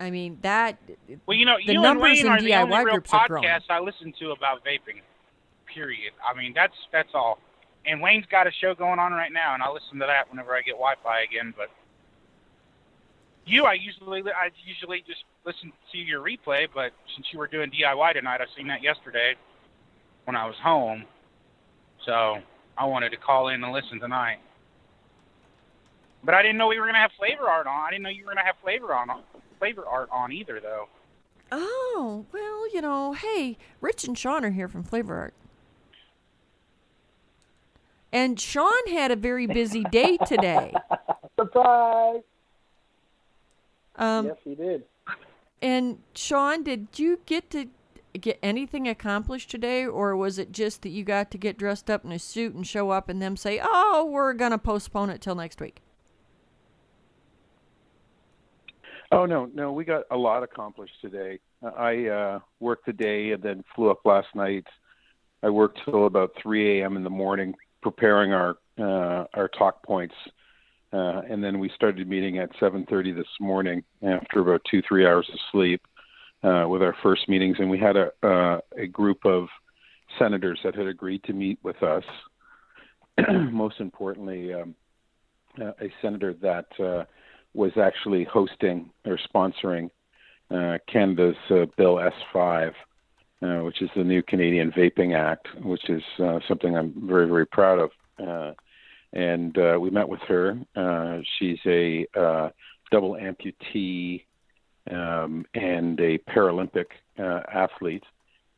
I mean that Well, you know, The you numbers and in Wayne are the only DIY real groups are podcasts I listen to about vaping. Period. I mean, that's that's all. And Wayne's got a show going on right now, and I listen to that whenever I get Wi-Fi again. But you, I usually I usually just listen to your replay. But since you were doing DIY tonight, I seen that yesterday when I was home. So I wanted to call in and listen tonight. But I didn't know we were gonna have flavor art on. I didn't know you were gonna have flavor on flavor art on either, though. Oh, well, you know, hey, Rich and Sean are here from Flavor Art. And Sean had a very busy day today. (laughs) Surprise! Um, yes, he did. And Sean, did you get to get anything accomplished today, or was it just that you got to get dressed up in a suit and show up and them say, oh, we're going to postpone it till next week? Oh no, no, we got a lot accomplished today. I uh, worked today and then flew up last night. I worked till about 3 a.m. in the morning preparing our uh, our talk points, uh, and then we started meeting at 7:30 this morning after about two three hours of sleep uh, with our first meetings, and we had a uh, a group of senators that had agreed to meet with us. (clears throat) Most importantly, um, uh, a senator that uh, was actually hosting or sponsoring uh, Canada's Bill S5, uh, which is the new Canadian Vaping Act, which is something I'm very, very proud of. Uh, and uh, we met with her. she's a double amputee um, and a Paralympic athlete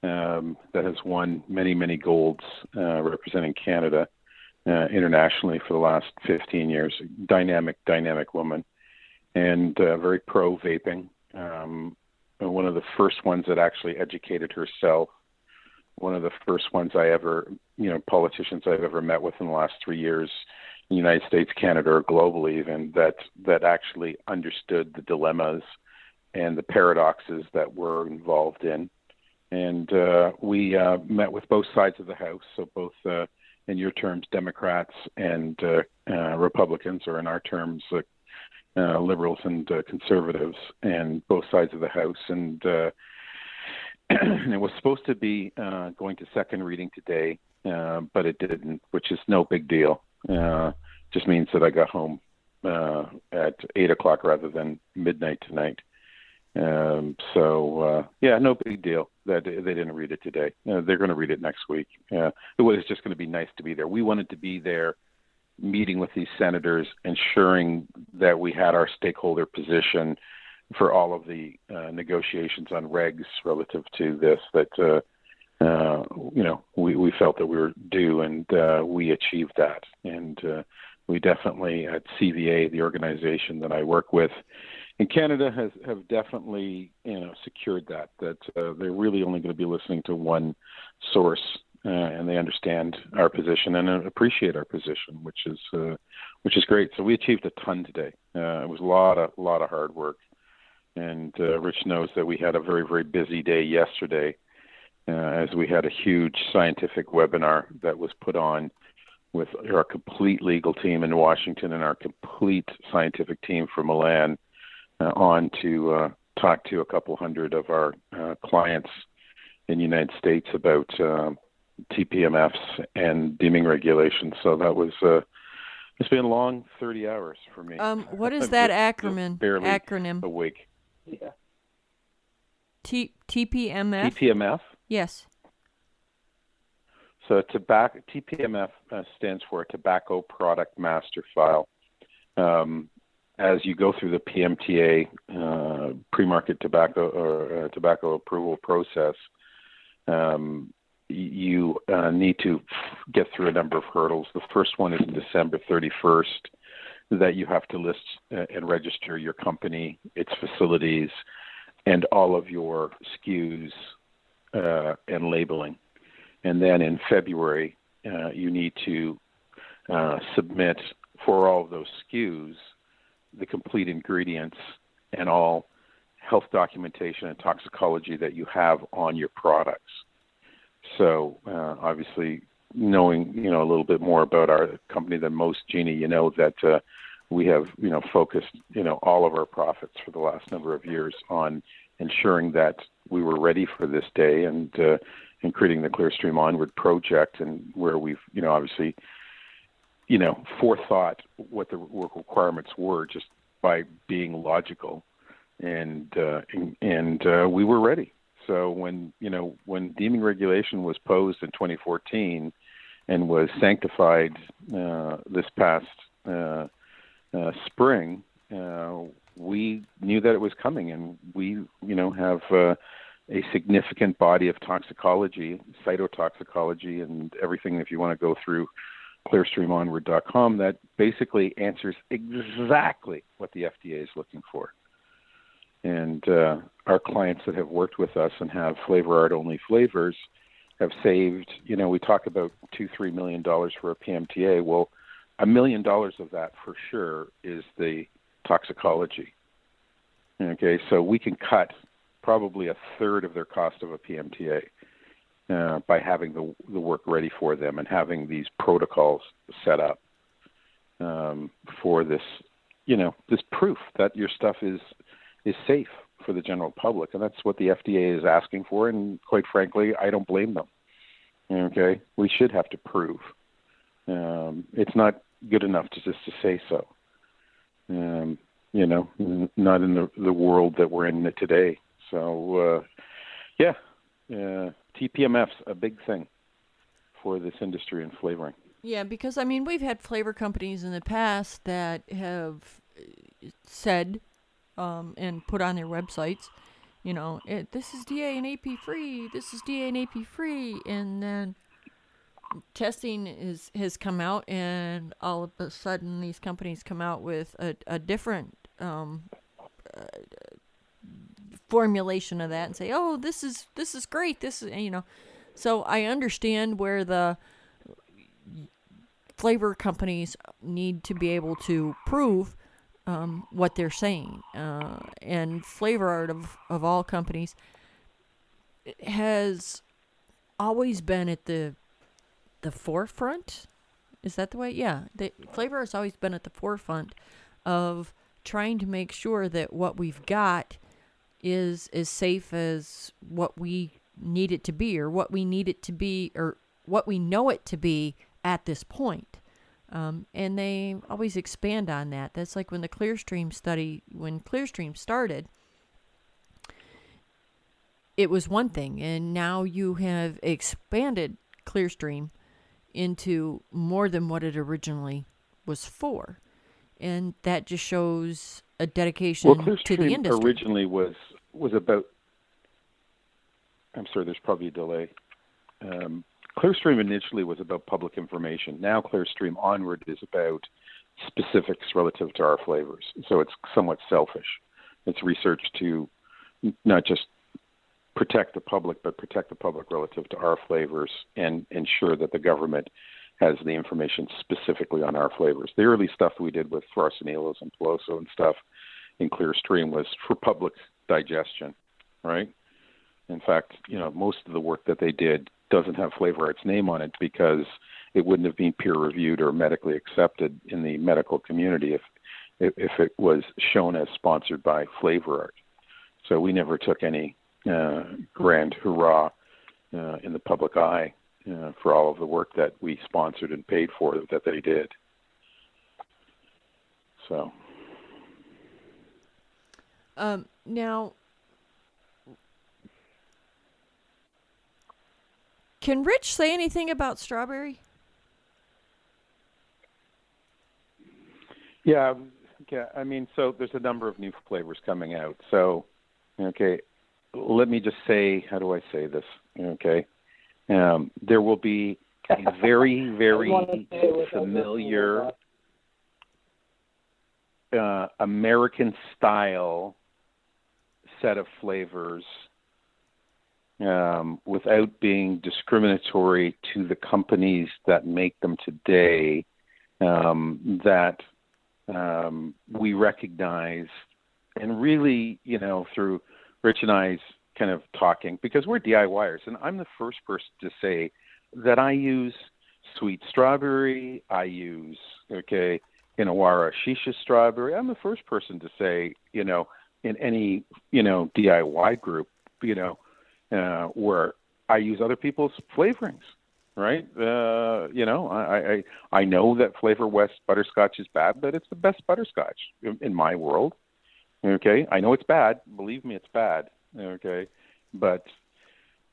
um, that has won many, many golds representing Canada. Uh, internationally for the last 15 years. Dynamic, dynamic woman and uh, very pro vaping. Um, one of the first ones that actually educated herself. One of the first ones I ever, you know, politicians I've ever met with in the last three years, in the United States, Canada, or globally, even that that actually understood the dilemmas and the paradoxes that we're involved in. And uh, we uh, met with both sides of the House, so both, uh, in your terms, Democrats and uh, uh, Republicans, or in our terms, uh, liberals and conservatives, and both sides of the House. And (clears throat) it was supposed to be uh, going to second reading today, uh, but it didn't, which is no big deal. Uh, just means that I got home uh, at eight o'clock rather than midnight tonight. Um, so uh, yeah, no big deal that they didn't read it today. Uh, they're going to read it next week. It was just going to be nice to be there. We wanted to be there meeting with these senators, ensuring that we had our stakeholder position for all of the uh, negotiations on regs relative to this. That uh, uh, you know we, we felt that we were due, and uh, we achieved that. And uh, we definitely at CVA, the organization that I work with in Canada, has have definitely you know secured that. That uh, they're really only going to be listening to one source and they understand our position and appreciate our position, which is which is great. So we achieved a ton today. It was a lot of a lot of hard work, and uh, Rich knows that we had a very very busy day yesterday, uh, as we had a huge scientific webinar that was put on with our complete legal team in Washington and our complete scientific team from Milan uh, on to uh, talk to a couple hundred of our uh, clients in the United States about uh, TPMFs and deeming regulations. So that was uh, it's been a long 30 hours for me. Um, what is (laughs) that acronym? Barely acronym. Awake. Yeah. T TPMF. TPMF. Yes. So tobacco TPMF uh, stands for Tobacco Product Master File. Um, as you go through the PMTA uh, pre-market tobacco or uh, tobacco approval process, um, you uh, need to get through a number of hurdles. The first one is December 31st, that you have to list uh, and register your company, its facilities, and all of your SKUs uh, and labeling. And then in February, uh, you need to uh, submit for all of those SKUs the complete ingredients and all health documentation and toxicology that you have on your products. So uh, obviously, knowing you know a little bit more about our company than most, Jeannie, you know that uh, we have you know focused you know all of our profits for the last number of years on ensuring that we were ready for this day and uh, and creating the Clearstream Onward project, and where we've you know obviously you know forethought what the work requirements were just by being logical, and uh, and, and uh, we were ready. So when you know when deeming regulation was posed in 2014 and was sanctified uh, this past uh, uh, spring, uh, we knew that it was coming, and we, you know, have uh, a significant body of toxicology, cytotoxicology, and everything. If you want to go through clearstreamonward.com, that basically answers exactly what the FDA is looking for. And uh, our clients that have worked with us and have flavor art only flavors have saved, you know, we talk about two, three million dollars for a PMTA. Well, a million dollars of that for sure is the toxicology. Okay, so we can cut probably a third of their cost of a PMTA uh, by having the the work ready for them and having these protocols set up um, for this, you know, this proof that your stuff is is safe for the general public, and that's what the FDA is asking for. And quite frankly, I don't blame them. Okay, we should have to prove. Um, it's not good enough to just to say so. Um, you know, not in the the world that we're in today. So, uh, yeah, uh, TPMF's a big thing for this industry in flavoring. Yeah, because I mean, we've had flavor companies in the past that have uh, said um, and put on their websites, you know, it, this is DA and AP free, this is DA and AP free, and then testing is has come out, and all of a sudden these companies come out with a, a different um, uh, formulation of that and say, oh, this is this is great, this is you know, so I understand where the flavor companies need to be able to prove um, what they're saying. Uh, and Flavor Art of, of all companies has always been at the the forefront. Is that the way? Yeah, the Flavor has always been at the forefront of trying to make sure that what we've got is as safe as what we need it to be, or what we need it to be, or what we know it to be at this point. Um, and they always expand on that. That's like when the Clearstream study, when Clearstream started, it was one thing, and now you have expanded Clearstream into more than what it originally was for, and that just shows a dedication well, to the industry. Originally was was about. I'm sorry, there's probably a delay. Um, Clearstream initially was about public information. Now Clearstream Onward is about specifics relative to our flavors. So it's somewhat selfish. It's research to not just protect the public, but protect the public relative to our flavors and ensure that the government has the information specifically on our flavors. The early stuff we did with Farsalinos and Polosa and stuff in Clearstream was for public digestion, right? In fact, you know, most of the work that they did doesn't have Flavor Art's name on it because it wouldn't have been peer reviewed or medically accepted in the medical community if if it was shown as sponsored by Flavor Art. So we never took any uh, grand hurrah uh, in the public eye uh, for all of the work that we sponsored and paid for that they did. So. Um, now, Can Rich say anything about strawberry? Yeah, yeah. I mean, so there's a number of new flavors coming out. So, okay, let me just say, how do I say this? Okay, um, there will be a very, very familiar uh, American style set of flavors um, without being discriminatory to the companies that make them today, um, that um, we recognize, and really, you know, through Rich and I's kind of talking, because we're DIYers, and I'm the first person to say that I use sweet strawberry, I use, okay, Inawera shisha strawberry. I'm the first person to say, you know, in any, you know, DIY group, you know, uh, where I use other people's flavorings. Right? Uh, you know, I, I I know that Flavor West butterscotch is bad, but it's the best butterscotch in, in my world. Okay, I know it's bad. Believe me, it's bad. Okay, but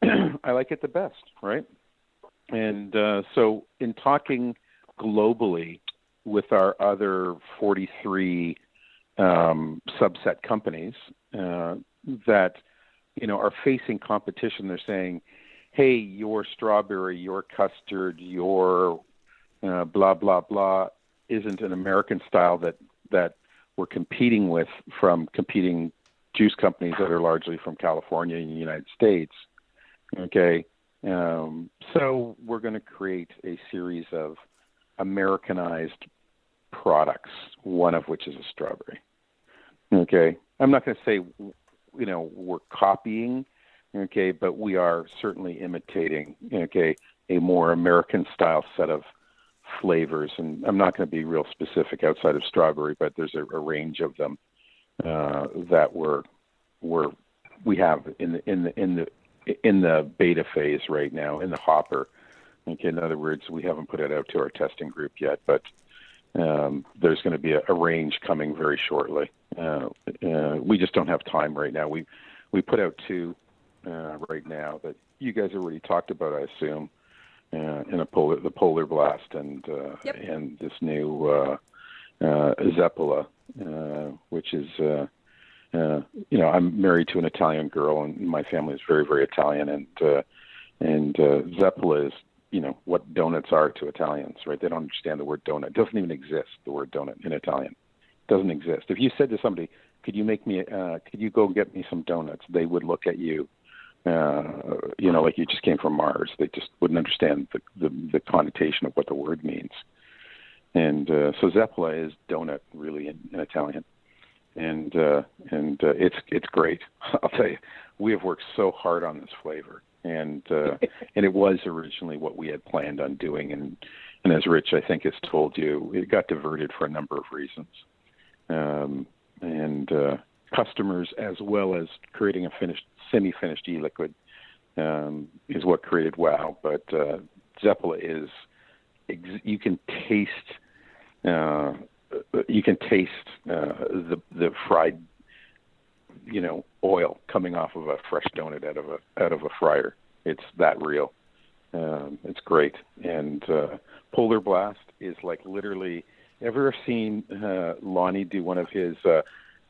(clears throat) I like it the best, right? And uh, so, in talking globally with our other 43 um, subset companies uh, that you know are facing competition. They're saying, "Hey, your strawberry, your custard, your uh, blah blah blah isn't an American style that that we're competing with from competing juice companies that are largely from California and the United States." Okay, um, so we're going to create a series of Americanized products, one of which is a strawberry. Okay, I'm not going to say, you know, we're copying, okay, but we are certainly imitating, okay, a more American style set of flavors. And I'm not going to be real specific outside of strawberry, but there's a, a range of them uh, that we're we're we have in the in the in the in the beta phase right now in the hopper. Okay, in other words, we haven't put it out to our testing group yet, but um, there's going to be a, a, range coming very shortly. Uh, uh, we just don't have time right now. We we put out two uh, right now that you guys already talked about, I assume, uh, in a polar the polar blast and uh, yep. and this new uh, Zeppola, which is. Uh, you know, I'm married to an Italian girl, and my family is very, very Italian. And uh, and uh, Zeppola is you know what donuts are to Italians, right? They don't understand the word donut. It doesn't even exist. The word donut in Italian it doesn't exist. If you said to somebody, "Could you make me? Uh, could you go get me some donuts?" They would look at you, uh, you know, like you just came from Mars. They just wouldn't understand the the, the connotation of what the word means. And uh, so Zeppola is donut, really, in, in Italian, and uh, and uh, it's it's great. (laughs) I'll tell you, we have worked so hard on this flavor and uh, (laughs) and it was originally what we had planned on doing, and and as Rich I think has told you, it got diverted for a number of reasons, um, and uh, customers as well as creating a finished semi-finished e-liquid um, is what created WOW. But uh, is you can taste uh, you can taste uh, the the fried you know oil coming off of a fresh donut out of a out of a fryer. It's that real. Um, it's great. And uh, Polar Blast is like literally. Ever seen uh, Lonnie do one of his uh,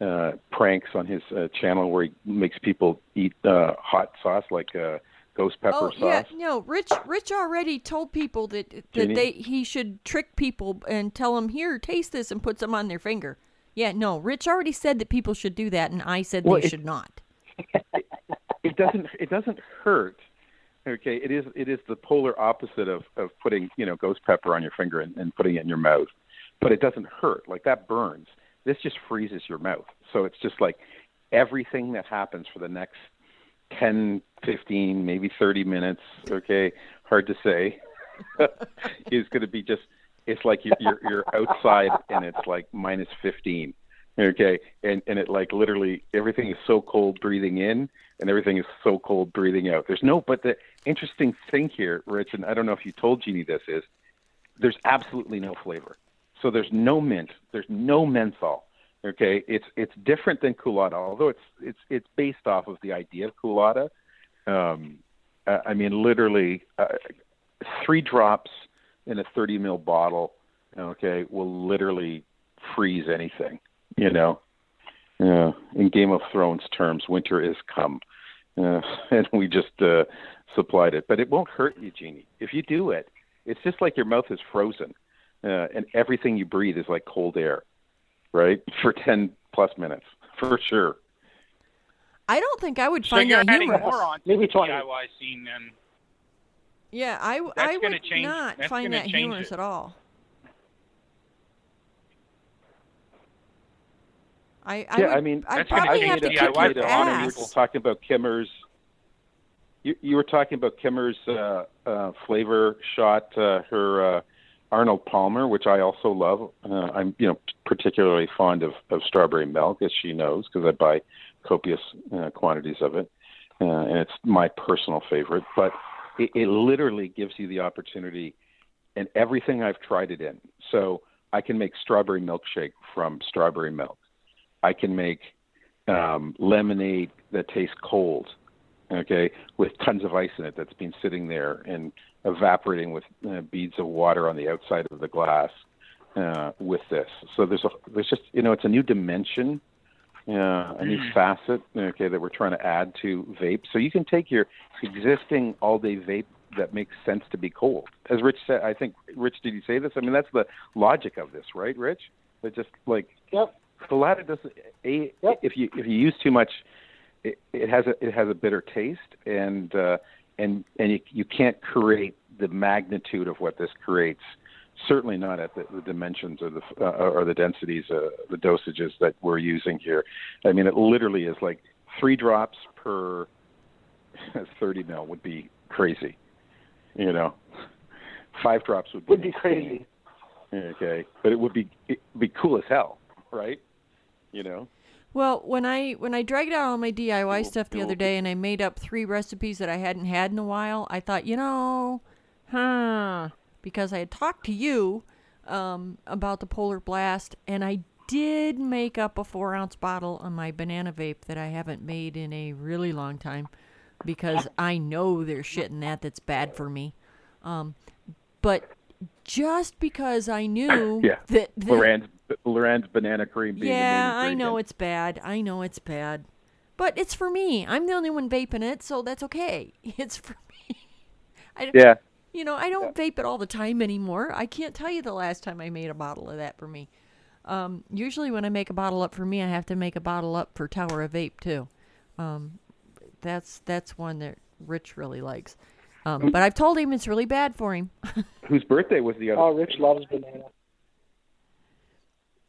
uh, pranks on his uh, channel where he makes people eat uh, hot sauce like uh, ghost pepper oh, sauce? yeah, no. Rich, Rich already told people that that they he should trick people and tell them here, taste this, and put some on their finger. Yeah, no. Rich already said that people should do that, and I said Well, they it- should not. (laughs) it doesn't it doesn't hurt. Okay, it is it is the polar opposite of of putting you know ghost pepper on your finger and, and putting it in your mouth, but it doesn't hurt. Like that burns. This just freezes your mouth. So it's just like everything that happens for the next 10, 15, maybe 30 minutes, okay, hard to say, (laughs) is going to be just it's like you're, you're you're outside and it's like minus 15 okay? And and it like literally everything is so cold breathing in and everything is so cold breathing out. There's no but the interesting thing here rich and i don't know if you told jeannie this is there's absolutely no flavor. So there's no mint. There's no menthol okay? It's it's different than koolada although it's it's it's based off of the idea of koolada. Um i I mean literally uh, three drops in a 30 mil bottle, okay, will literally freeze anything, you know. Yeah, in Game of Thrones terms, winter is come, uh, (laughs) and we just uh, supplied it. But it won't hurt you, Jeannie. If you do it, it's just like your mouth is frozen, uh, and everything you breathe is like cold air, right? (laughs) For 10 plus minutes, for sure. I don't think I would So find you're that humorous. more on to Maybe 20. DIY scene then. Yeah, I, w- That's I would change- not find that humorous it. at all. I, I yeah, would, I mean, I'd probably have to DIY kick for your the Honor, you were just talking about Kimmer's. You, you were talking about Kimmer's uh, uh, flavor shot, uh, her uh, Arnold Palmer, which I also love. Uh, I'm, you know, particularly fond of, of strawberry milk, as she knows, because I buy copious uh, quantities of it, uh, and it's my personal favorite. But it, it literally gives you the opportunity, and everything I've tried it in. So I can make strawberry milkshake from strawberry milk. I can make um, lemonade that tastes cold, okay, with tons of ice in it that's been sitting there and evaporating with uh, beads of water on the outside of the glass. uh, with this. So there's a there's just you know it's a new dimension, uh, a new facet okay that we're trying to add to vape. So you can take your existing all day vape that makes sense to be cold. As Rich said, I think Rich did you say this? I mean that's the logic of this, right, Rich? But just like Yep. koolada doesn't a Yep. if you if you use too much, it, it has a it has a bitter taste and uh, and and you you can't create the magnitude of what this creates. Certainly not at the, the dimensions or the uh, or the densities, uh, the dosages that we're using here. I mean, it literally is like three drops per (laughs) 30 mil would be crazy. You know, five drops would be Would be crazy. Okay, but it would be it would be cool as hell, right? You know. Well, when I when I dragged out all my DIY Cool, stuff the other day and I made up three recipes that I hadn't had in a while, I thought, you know, huh, because I had talked to you um, about the Polar Blast, and I did make up a four ounce bottle on my banana vape that I haven't made in a really long time, because I know there's shit in that that's bad for me. Um, but just because I knew (coughs) Yeah. that, that LorAnn's banana cream. Being yeah, I know it's bad. I know it's bad. But it's for me. I'm the only one vaping it, so that's okay. (laughs) It's for me. (laughs) I, Yeah, You know, I don't vape it all the time anymore. I can't tell you the last time I made a bottle of that for me. Um, usually when I make a bottle up for me, I have to make a bottle up for Tower of Vape too. Um, that's that's one that Rich really likes. Um, but I've told him it's really bad for him. (laughs) whose birthday was the other? Oh, Rich loves banana.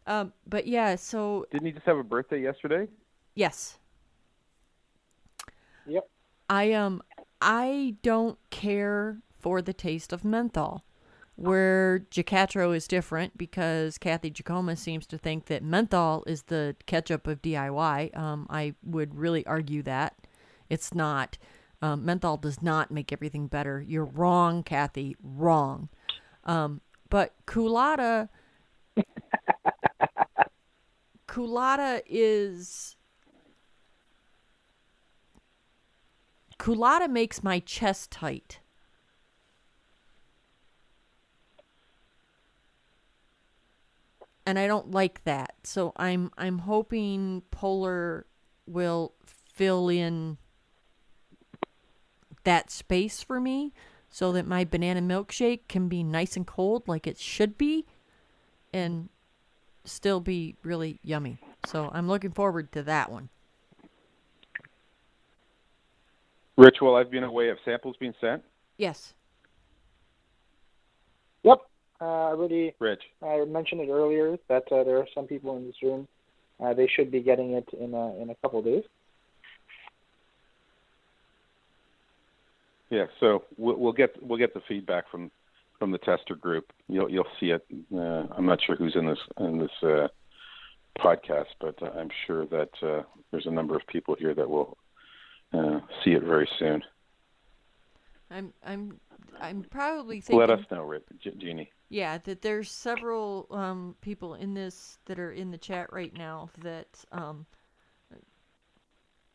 Um, but yeah, so Didn't he just have a birthday yesterday? yes, Yep. I um I don't care for the taste of menthol. Where Jacatro is different because Kathy Jacoma seems to think that menthol is the ketchup of DIY. Um, I would really argue that it's not. Um, menthol does not make everything better. You're wrong, Kathy. Wrong. Um, but koolada, (laughs) koolada is koolada makes my chest tight. And I don't like that. So I'm I'm hoping Polar will fill in that space for me so that my banana milkshake can be nice and cold like it should be and still be really yummy. So I'm looking forward to that one. Rich, while I've been away, have samples been sent? Yes. Uh, I already Rich, I mentioned it earlier that uh, there are some people in this room. Uh, they should be getting it in a, in a couple days. yeah. So we'll, we'll get we'll get the feedback from from the tester group. You'll you'll see it. Uh, I'm not sure who's in this in this uh, podcast, but uh, I'm sure that uh, there's a number of people here that will uh, see it very soon. I'm I'm I'm probably thinking Let us know, Rich, Je- Jeannie. yeah that there's several um, people in this that are in the chat right now that um,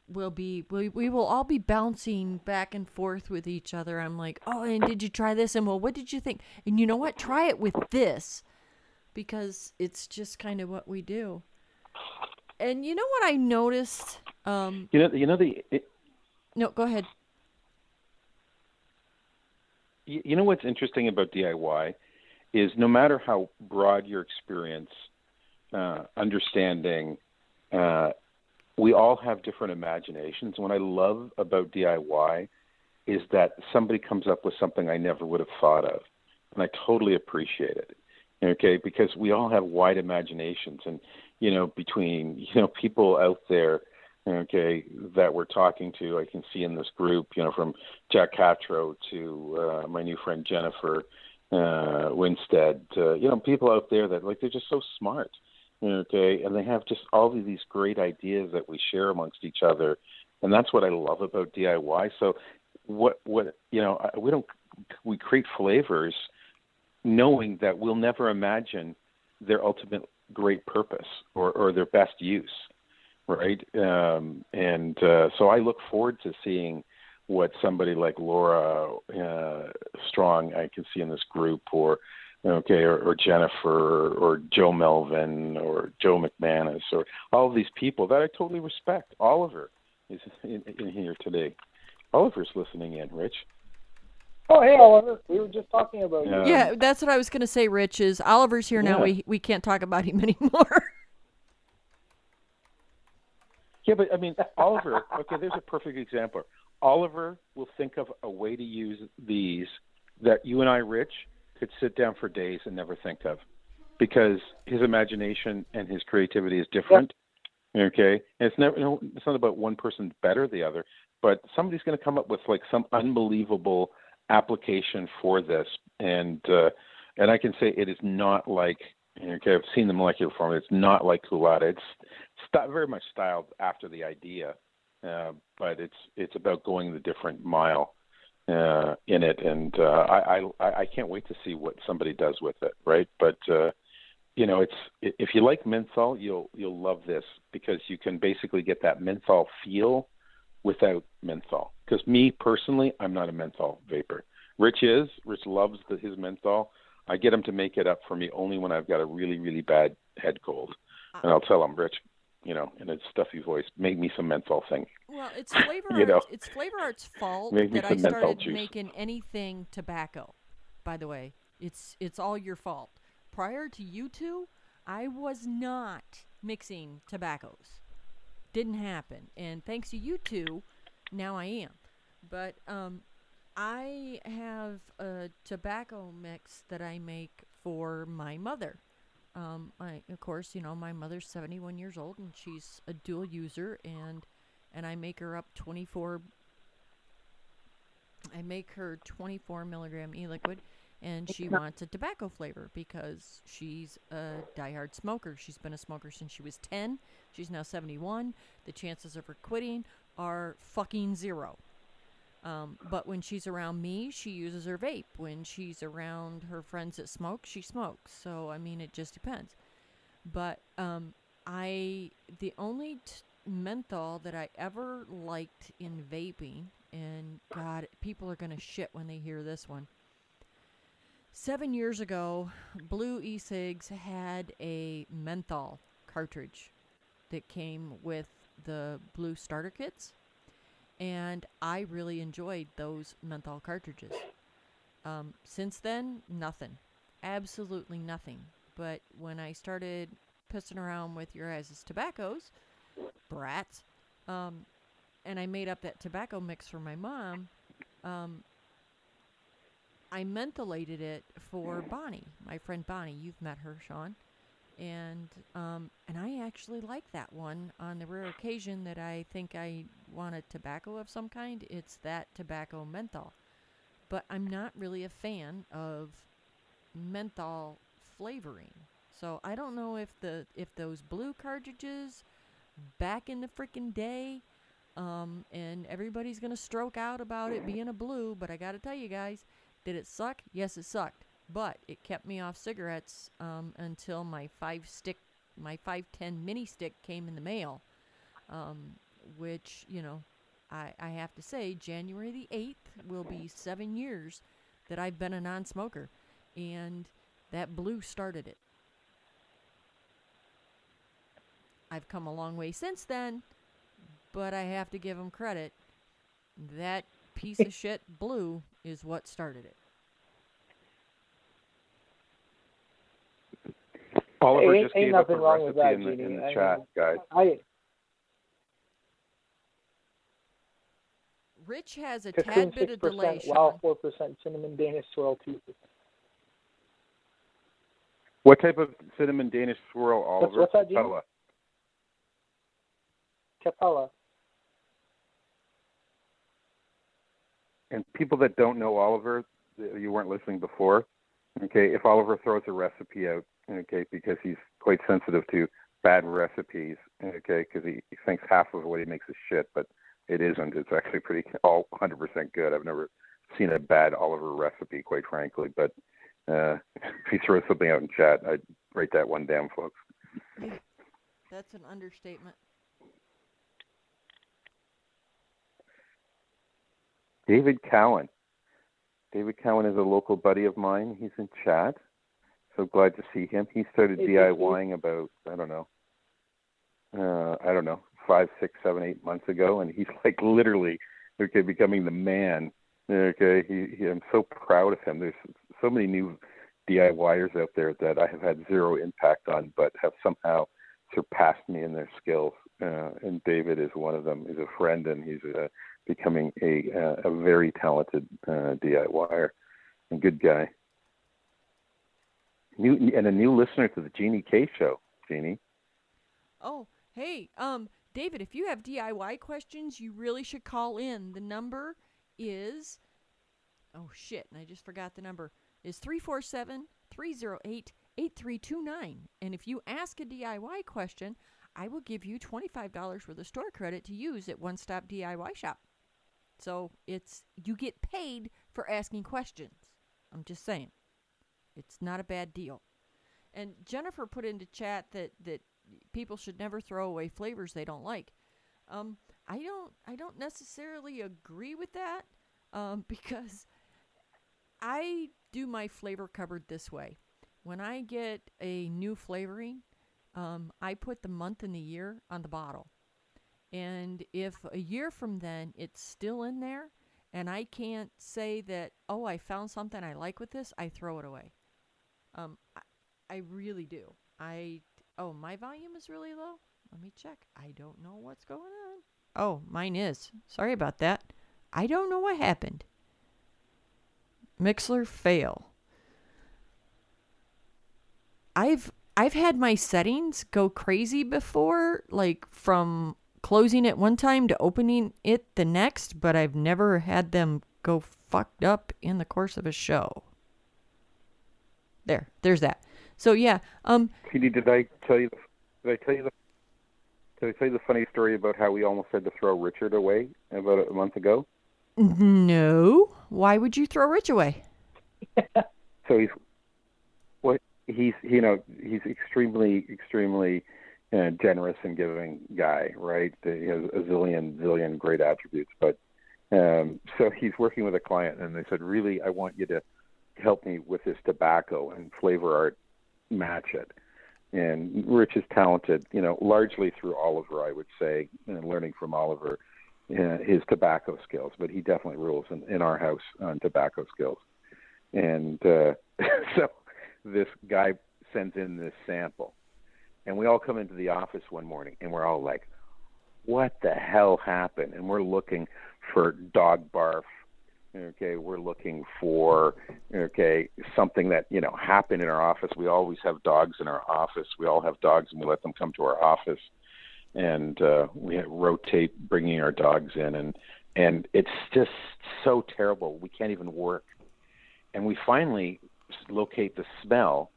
will be we, we will all be bouncing back and forth with each other. I'm like, "Oh, and did you try this?" and well, what did you think? And you know what? Try it with this because it's just kind of what we do. And you know what I noticed um You know, you know the it, no, go ahead. You know what's interesting about DIY is no matter how broad your experience, uh, understanding, uh, we all have different imaginations. What I love about DIY is that somebody comes up with something I never would have thought of, and I totally appreciate it. Okay, because we all have wide imaginations, and you know, between you know people out there okay, that we're talking to. I can see in this group, you know, from Jack Catro to uh, my new friend Jennifer uh, Winstead, uh, you know, people out there that like they're just so smart, okay, and they have just all of these great ideas that we share amongst each other, and that's what I love about DIY. So, what what you know, we don't we create flavors knowing that we'll never imagine their ultimate great purpose or, or their best use right? Um, and uh, so I look forward to seeing what somebody like Laura uh, Strong I can see in this group, or okay, or, or Jennifer, or Joe Melvin, or Joe McManus, or all of these people that I totally respect. Oliver is in, in here today. Oliver's listening in, Rich. Oh, hey, Oliver. We were just talking about you. Yeah. yeah, that's what I was going to say, Rich, is Oliver's here now. Yeah. We, we can't talk about him (laughs) anymore. Yeah, but I mean, Oliver. (laughs) Okay, there's a perfect example. Oliver will think of a way to use these that you and I, Rich, could sit down for days and never think of, because his imagination and his creativity is different. Okay, and it's never. It's not about one person's better than the other, but somebody's going to come up with like some unbelievable application for this, and uh, and I can say it is not like. Okay, I've seen the molecular formula. It's not like koolada. It's st- very much styled after the idea, uh, but it's it's about going the different mile uh, in it, and uh, I, I I can't wait to see what somebody does with it, right? But uh, you know, it's if you like menthol, you'll you'll love this because you can basically get that menthol feel without menthol. Because me personally, I'm not a menthol vapor. Rich is. Rich loves the, his menthol. I get him to make it up for me only when I've got a really really bad head cold, and I'll tell him, Rich, you know, in a stuffy voice, make me some menthol thing. Well, it's (laughs) Flavor You know. It's Flavor Arts' fault that I started juice. making anything tobacco. By the way, it's it's all your fault. Prior to you two, I was not mixing tobaccos. Didn't happen, and thanks to you two, now I am. But um, I have a tobacco mix that I make for my mother. Um, I, of course, you know, my mother's 71 years old and she's a dual user and and I make her up 24 I make her 24 milligram e-liquid and she wants a tobacco flavor because she's a diehard smoker. She's been a smoker since she was 10. She's now 71. The chances of her quitting are fucking zero. Um, but when she's around me, she uses her vape. When she's around her friends that smoke, she smokes. So I mean, it just depends. But um, I the only t- menthol that I ever liked in vaping, and God, people are gonna shit when they hear this one. Seven years ago, Blue E-cigs had a menthol cartridge that came with the Blue starter kits and I really enjoyed those menthol cartridges. Um, since then, nothing, absolutely nothing. But when I started pissing around with your guys' tobaccos, brats, um, and I made up that tobacco mix for my mom, um, I mentholated it for Bonnie, my friend Bonnie. You've met her, Sean and um, and I actually like that one. On the rare occasion that I think I want a tobacco of some kind, it's that tobacco menthol. But I'm not really a fan of menthol flavoring. So I don't know if the if those blue cartridges back in the freaking day, um, and everybody's gonna stroke out about it being a blue. But I gotta tell you guys, did it suck? Yes, it sucked but it kept me off cigarettes um, until my five stick, my five ten mini stick came in the mail, um, which you know, I I have to say January the eighth will be seven years that I've been a non-smoker, and that blue started it. I've come a long way since then, but I have to give them credit. That piece of (laughs) shit blue is what started it. Oliver Ain't- just ain't gave up a nothing wrong with that, in the, in the I chat, mean- guys. I Rich has a cocoon tad bit six of delay, percent, wow, four percent cinnamon Danish swirl two. What type of cinnamon Danish swirl, Oliver? what's that, Gene? Capella. Capella. And people that don't know Oliver, you weren't listening before. Okay, if Oliver throws a recipe out, okay, because he's quite sensitive to bad recipes, okay, because he, he thinks half of what he makes is shit, but it isn't. It's actually pretty (laughs) all 100% good. I've never seen a bad Oliver recipe, quite frankly. But uh, (laughs) if he throws something out in chat, I'd write that one down, folks. (laughs) That's an understatement. David Cowan. David Cowan is a local buddy of mine. He's in chat. So glad to see him. He started DIYing about I don't know, uh, I don't know, five, six, seven, eight months ago, and he's (laughs) like literally okay becoming the man. Okay, he, he I'm so proud of him. There's so many new DIYers out there that I have had zero impact on, but have somehow surpassed me in their skills. Uh, and David is one of them. He's a friend, and he's uh, becoming a uh, a very talented uh, DIYer and good guy. New and a new listener to the Jeannie K show, Jeannie. Oh, hey, um, David, if you have DIY questions, you really should call in. The number is oh shit, and I just forgot the number. Is 347 308 8329. And if you ask a DIY question, I will give you $25 worth of store credit to use at One Stop DIY Shop. So it's you get paid for asking questions. I'm just saying. It's not a bad deal. And Jennifer put into chat that that people should never throw away flavors they don't like. Um, I don't I don't necessarily agree with that um, (laughs) because I do my flavor cupboard this way. When I get a new flavoring, um, I put the month and the year on the bottle. And if a year from then it's still in there and I can't say that, oh, I found something I like with this, I throw it away. Um, I, I really do. I, oh, my volume is really low? Let me check. I don't know what's going on. Oh, mine is. Sorry about that. I don't know what happened. Mixlr fail. I've I've had my settings go crazy before, like from closing it one time to opening it the next, but I've never had them go fucked up in the course of a show. There, there's that. So yeah, um, Jeannie, did I tell you? Did I tell you the? Did I tell you the funny story about how we almost had to throw Richard away about a month ago? no. Why would you throw Rich away? (laughs) So he's what he's you know he's extremely extremely uh, generous and giving guy, right? He has a zillion zillion great attributes, but um, so he's working with a client, and they said, really, I want you to help me with this tobacco and flavor art match it. And Rich is talented, you know, largely through Oliver, I would say, and learning from Oliver uh, his tobacco skills. But he definitely rules in, in our house on tobacco skills. And uh, (laughs) so this guy sends in this sample, and we all come into the office one morning, and we're all like, "What the hell happened?" And we're looking for dog barf okay we're looking for okay something that you know happened in our office. We always have dogs in our office. We all have dogs and we let them come to our office. And uh we rotate bringing our dogs in and and it's just so terrible. We can't even work. And we finally locate the smell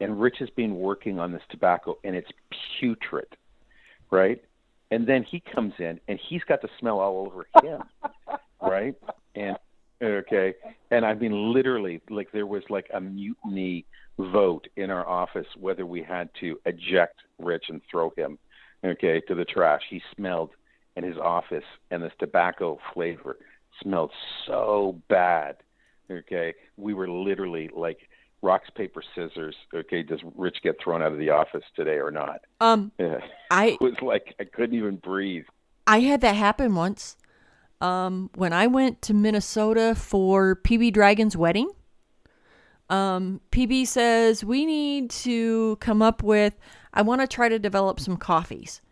and rich has been working on this tobacco and it's putrid right? And then he comes in and he's got the smell all over him (laughs) right? And okay. And i mean literally like there was like a mutiny vote in our office whether we had to eject rich and throw him okay to the trash. He smelled in his office and this tobacco flavor smelled so bad okay. We were literally like rocks paper scissors okay does rich get thrown out of the office today or not? Um, yeah. I (laughs) it was like i couldn't even breathe. I had that happen once. Um, when I went to Minnesota for PB Dragon's wedding, um, PB says we need to come up with. I want to try to develop some coffees,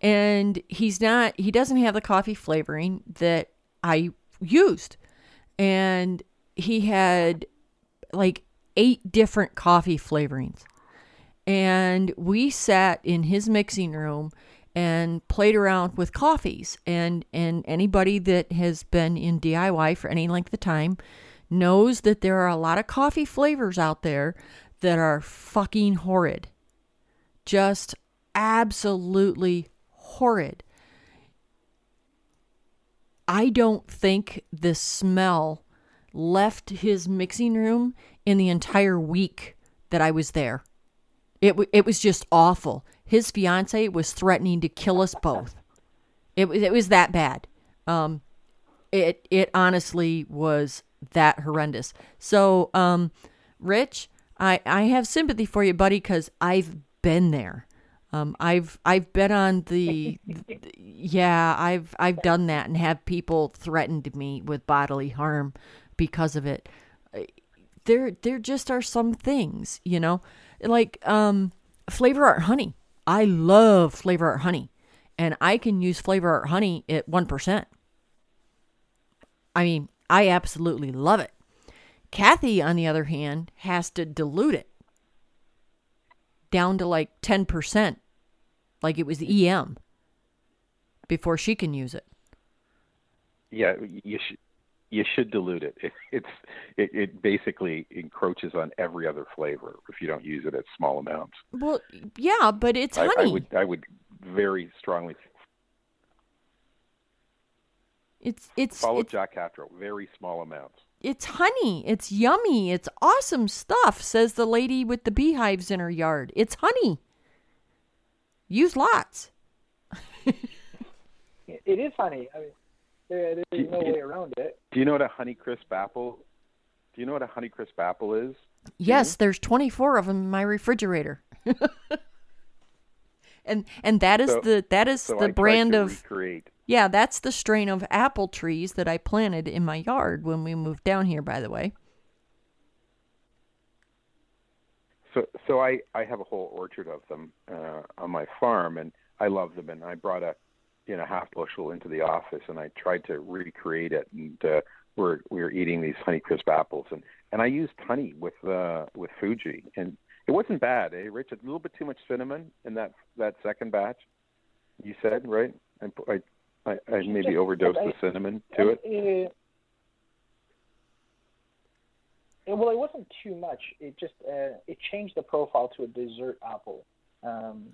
and he's not. He doesn't have the coffee flavoring that I used, and he had like eight different coffee flavorings and we sat in his mixing room and played around with coffees and and anybody that has been in DIY for any length of time knows that there are a lot of coffee flavors out there that are fucking horrid just absolutely horrid I don't think the smell left his mixing room in the entire week that I was there. It w- it was just awful. His fiance was threatening to kill us both. It was it was that bad. Um, it it honestly was that horrendous. So, um, Rich, I I have sympathy for you, buddy, because I've been there. Um, I've I've been on the, yeah I've I've done that and have people threatened me with bodily harm because of it. There there just are some things, you know, like um, flavor art honey. I love flavor art honey, and I can use flavor art honey at one percent. I mean, I absolutely love it. Kathy, on the other hand, has to dilute it down to like 10%, like it was EM, before she can use it. Yeah, you should you should dilute it. it it's it, it basically encroaches on every other flavor if you don't use it at small amounts. Well, yeah, but it's honey. I, I would I would very strongly it's it's follow it's, Jack Catro, very small amounts. It's honey. It's yummy. It's awesome stuff, says the lady with the beehives in her yard. It's honey. Use lots. (laughs) it is honey. I mean, there, there's Do- no do- way around it. Do you know what a honey crisp apple? Do you know what a honey crisp apple is? Yes, there's 24 of them in my refrigerator. (laughs) and and that is So- the that is So the I brand of recreate. Yeah, that's the strain of apple trees that I planted in my yard when we moved down here, by the way. So so I I have a whole orchard of them uh, on my farm, and I love them. And I brought a you know half bushel into the office, and I tried to recreate it. And uh, we're we were eating these honey crisp apples, and and I used honey with uh, with Fuji, and it wasn't bad. Eh, Rich, a little bit too much cinnamon in that that second batch. You said right? I I, I, I maybe overdosed the cinnamon to it. It, it- well, it wasn't too much. It just uh, it changed the profile to a dessert apple, um,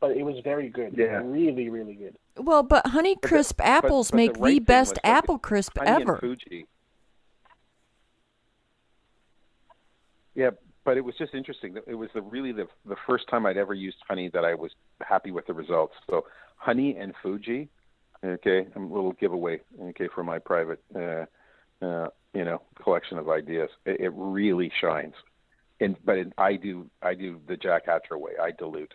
but it was very good. Yeah. Really, really good. Well, but Honey But the- Crisp but- apples but make the the, right thing best was, like, apple crisp honey ever. and Fuji. Yeah, but it was just interesting. It was the, really the the first time I'd ever used honey that I was happy with the results. So honey and Fuji. Okay, a little giveaway. Okay, for my private, uh, uh, you know, collection of ideas. It, it really shines. And but it, I do I do the Jack Hatcher way. I dilute.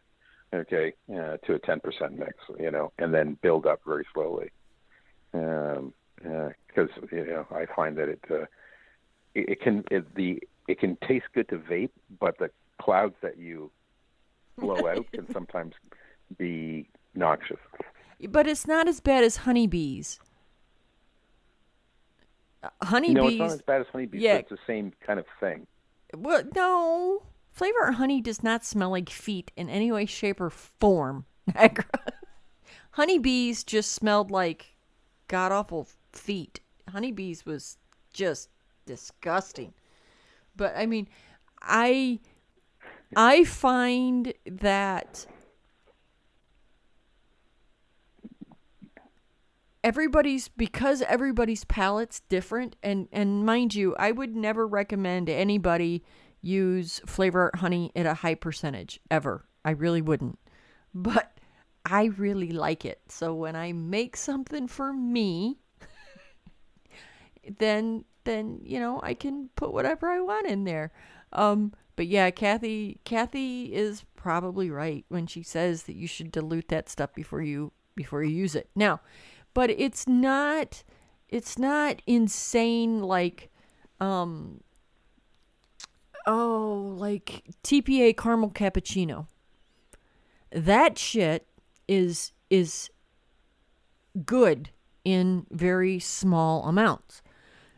Okay, uh, to a ten percent mix. You know, and then build up very slowly. Um, because you know I find that it uh, it, it can it, the it can taste good to vape, but the clouds that you blow (laughs) out can sometimes be noxious. But it's not as bad as honeybees. Uh, Honeybees. No, it's not as bad as honeybees, yeah. but it's the same kind of thing. Well, no. Flavor Art honey does not smell like feet in any way, shape, or form. (laughs) Niagara. Honeybees just smelled like god awful feet. Honeybees was just disgusting. But I mean, I I find that everybody's because everybody's palate's different and and mind you i would never recommend anybody use flavor honey at a high percentage ever. I really wouldn't. But i really like it. So when i make something for me (laughs) then then you know i can put whatever i want in there. Um but yeah kathy kathy is probably right when she says that you should dilute that stuff before you before you use it. Now but it's not it's not insane like um oh like TPA caramel cappuccino. That shit is is good in very small amounts.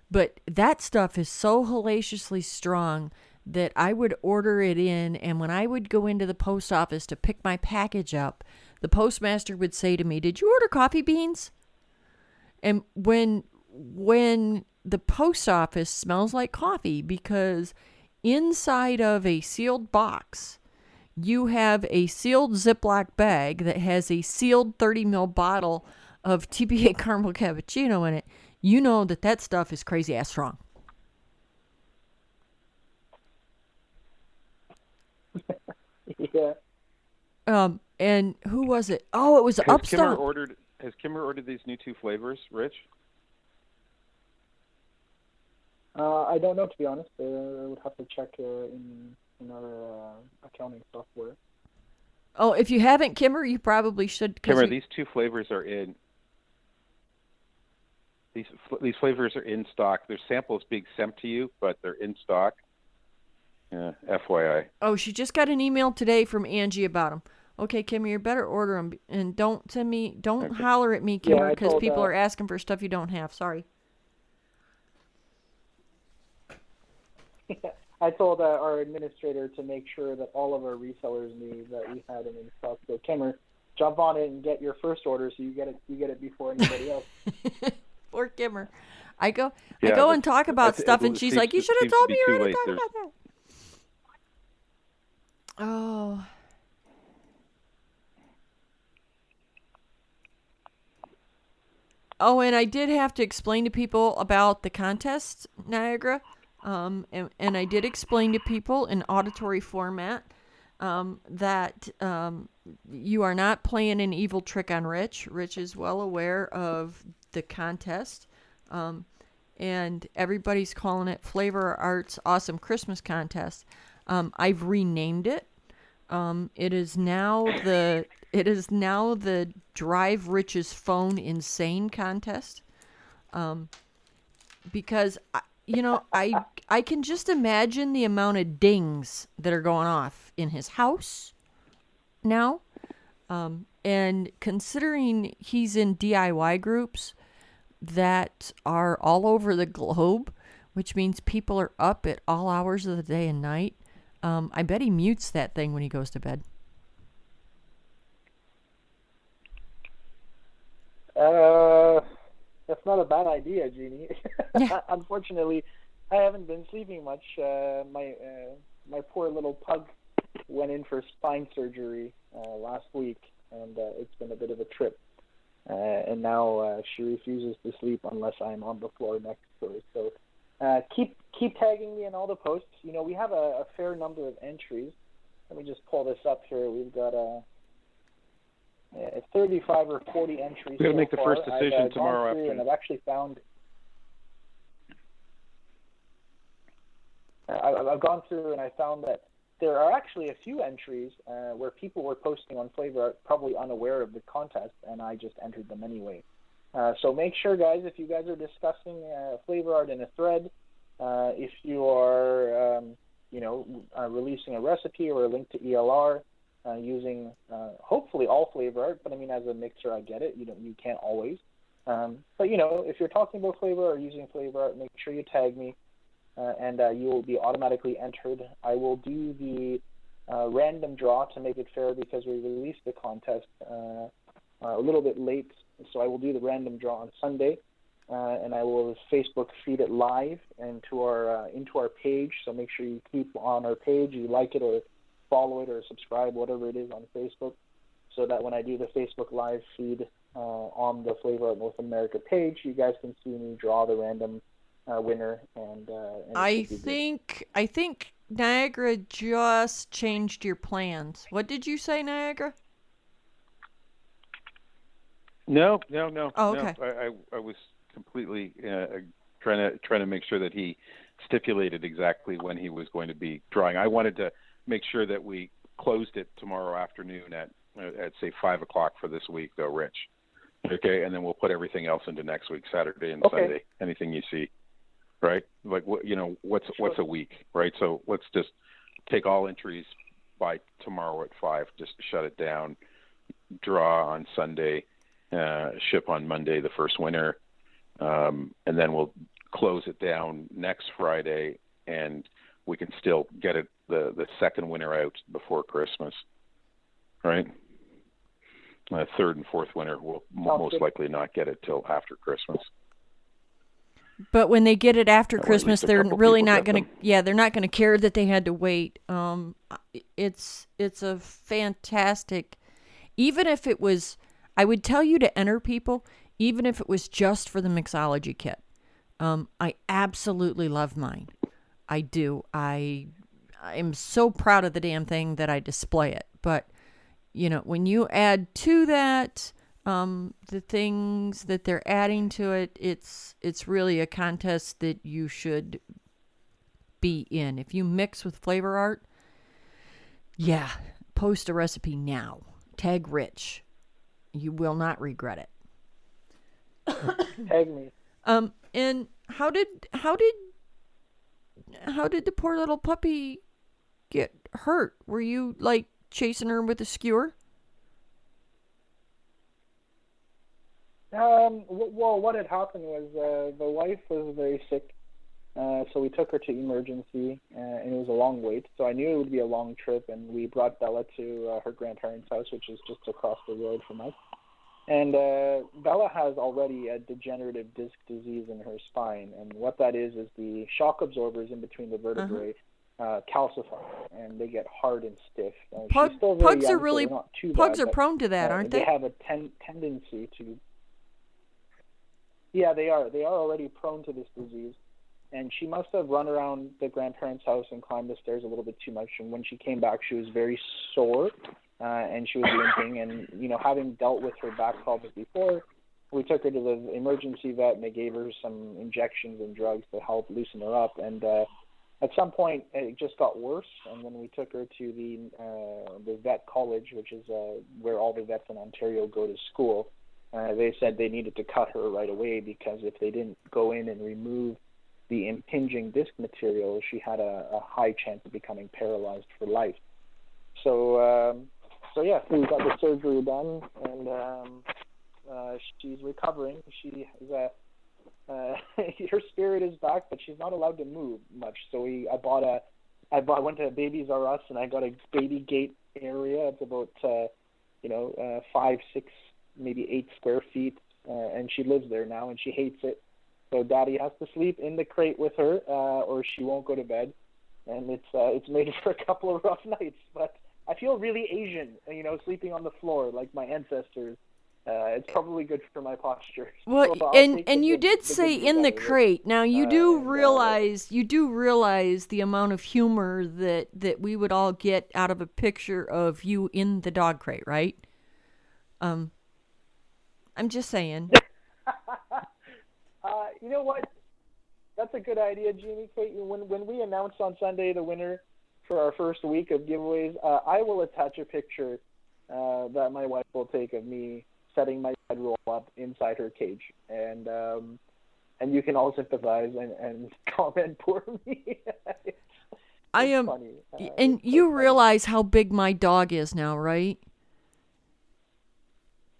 But that stuff is so hellaciously strong that I would order it in and when I would go into the post office to pick my package up the postmaster would say to me did you order coffee beans? And when when the post office smells like coffee because inside of a sealed box you have a sealed Ziploc bag that has a sealed 30 ml bottle of (laughs) TPA caramel cappuccino in it, you know that that stuff is crazy ass strong. (laughs) yeah. Um, and who was it? Oh, it was Has Kimmer Upstart. ordered? Has Kimmer ordered these new two flavors, Rich? Uh, I don't know to be honest. Uh, I would have to check uh, in another uh, accounting software. Oh, if you haven't, Kimmer, you probably should. Kimmer, we- these two flavors are in. These fl- these flavors are in stock. Their samples being sent to you, but they're in stock. Yeah, FYI. Oh, she just got an email today from Angie about them. Okay, Kimmer, you better order them and don't send me, don't Okay. holler at me, Yeah, Kimmer, because told, people uh, are asking for stuff you don't have. Sorry. (laughs) I told uh, our administrator to make sure that all of our resellers knew that we had them in stock. So Kimmer, jump on it and get your first order so you get it you get it before anybody else. (laughs) Poor Kimmer. I go, I go and talk about it- it stuff, and she's like, "You should have seems to told me you were going to talk There's- about that." Oh. Oh, and I did have to explain to people about the contest, Niagara. Um, and, and I did explain to people in auditory format um, that um, you are not playing an evil trick on Rich. Rich is well aware of the contest. Um, and everybody's calling it Flavor Arts Awesome Christmas Contest. Um, I've renamed it. Um, it is now the it is now the Drive Rich's Phone Insane Contest. Because I, you know I I can just imagine the amount of dings that are going off in his house now. Um, and considering he's in DIY groups that are all over the globe, which means people are up at all hours of the day and night. Um, I bet he mutes that thing when he goes to bed. Uh, that's not a bad idea, Jeannie. (laughs) Yeah. Unfortunately, I haven't been sleeping much. Uh, my uh, my poor little pug went in for spine surgery uh, last week, and uh, it's been a bit of a trip. Uh, and now uh, she refuses to sleep unless I'm on the floor next to her. So uh, keep keep tagging me in all the posts. You know, we have a, a fair number of entries. Let me just pull this up here. We've got a. Uh, 35 or 40 entries. We gotta so make the far. first I've, decision uh, tomorrow through And afternoon. I've actually found. Uh, I- I've gone through and I found that there are actually a few entries uh, where people were posting on Flavor Art probably unaware of the contest, and I just entered them anyway. Uh, so make sure, guys, if you guys are discussing uh, Flavor Art in a thread, uh, if you are, um, you know, uh, releasing a recipe or a link to ELR, uh, using uh, hopefully all flavor art. But I mean, as a mixer, I get it. You don't, you can't always. Um, but you know, if you're talking about flavor or using flavor art, make sure you tag me, uh, and uh, you will be automatically entered. I will do the uh, random draw to make it fair because we released the contest uh, a little bit late. So I will do the random draw on Sunday. Uh, and I will Facebook feed it live into our uh, into our page. So make sure you keep on our page, you like it or follow it or subscribe, whatever it is on Facebook, so that when I do the Facebook live feed uh, on the Flavor Art North America page, you guys can see me draw the random uh, winner. And, uh, and I should be good. think I think Niagara just changed your plans. What did you say, Niagara? No, no, no. Oh, no. okay. I, I, I was completely uh, trying to trying to make sure that he stipulated exactly when he was going to be drawing. I wanted to make sure that we closed it tomorrow afternoon at at say five o'clock for this week, though, Rich. Okay, and then we'll put everything else into next week, Saturday and Okay. Sunday. Anything you see, right? Like what you know, what's what's a week, right? So let's just take all entries by tomorrow at five. Just shut it down. Draw on Sunday uh, ship on Monday, the first winner, um, and then we'll close it down next Friday, and we can still get it the the second winner out before Christmas, right? The third and fourth winner will most good. likely not get it till after Christmas. But when they get it after Or Christmas, they're really not going to. Yeah, they're not going to care that they had to wait. Um, it's it's a fantastic. Even if it was, I would tell you to enter people, even if it was just for the mixology kit. Um, I absolutely love mine. I do. I I'm so proud of the damn thing that I display it. But you know, when you add to that um, the things that they're adding to it, it's it's really a contest that you should be in. If you mix with flavor art, Yeah, post a recipe now. Tag Rich. You will not regret it. Tag me. Um, and how did how did how did the poor little puppy get hurt? Were you like chasing her with a skewer? Um, well, what had happened was uh, the wife was very sick, uh, so we took her to emergency, uh, and it was a long wait. So I knew it would be a long trip, and we brought Bella to uh, her grandparents' house, which is just across the road from us. And uh, Bella has already a degenerative disc disease in her spine, and what that is is the shock absorbers in between the vertebrae uh calcify, and they get hard and stiff. Uh, she's Pug- still very pugs young, are really- too Pugs bad, are but, prone to that, uh, aren't they? they? have a ten- tendency to. Yeah, they are. They are already prone to this disease, and she must have run around the grandparents' house and climbed the stairs a little bit too much. And when she came back, she was very sore, uh, and she was limping. And you know, having dealt with her back problems before, we took her to the emergency vet, and they gave her some injections and drugs to help loosen her up. And uh, at some point, it just got worse. And then we took her to the uh, the vet college, which is uh, where all the vets in Ontario go to school, uh, they said they needed to cut her right away because if they didn't go in and remove the impinging disc material, she had a, a high chance of becoming paralyzed for life. So, um, so yeah, we got the surgery done, and um, uh, she's recovering. She is a uh, (laughs) her spirit is back, but she's not allowed to move much. So we, I bought a, I bought, went to Babies R Us, and I got a baby gate area. It's about, uh, you know, uh, five, six, maybe eight square feet, uh, and she lives there now, and she hates it. So Daddy has to sleep in the crate with her, uh, or she won't go to bed, and it's uh, it's made (laughs) for a couple of rough nights. But I feel really Asian, you know, sleeping on the floor like my ancestors. Uh, it's probably good for my posture. (laughs) Well, So and and you good- did say in the side of it. crate. Now you Uh, do uh, realize you do realize the amount of humor that that we would all get out of a picture of you in the dog crate, right? Um, I'm just saying. (laughs) Uh, you know what? That's a good idea, Jeannie. Kate, when when we announce on Sunday the winner for our first week of giveaways, uh, I will attach a picture uh, that my wife will take of me setting my bedroll up inside her cage, and um, and you can all sympathize and, and (laughs) comment for me. I am, funny. Uh, and you realize how big my dog is now, right?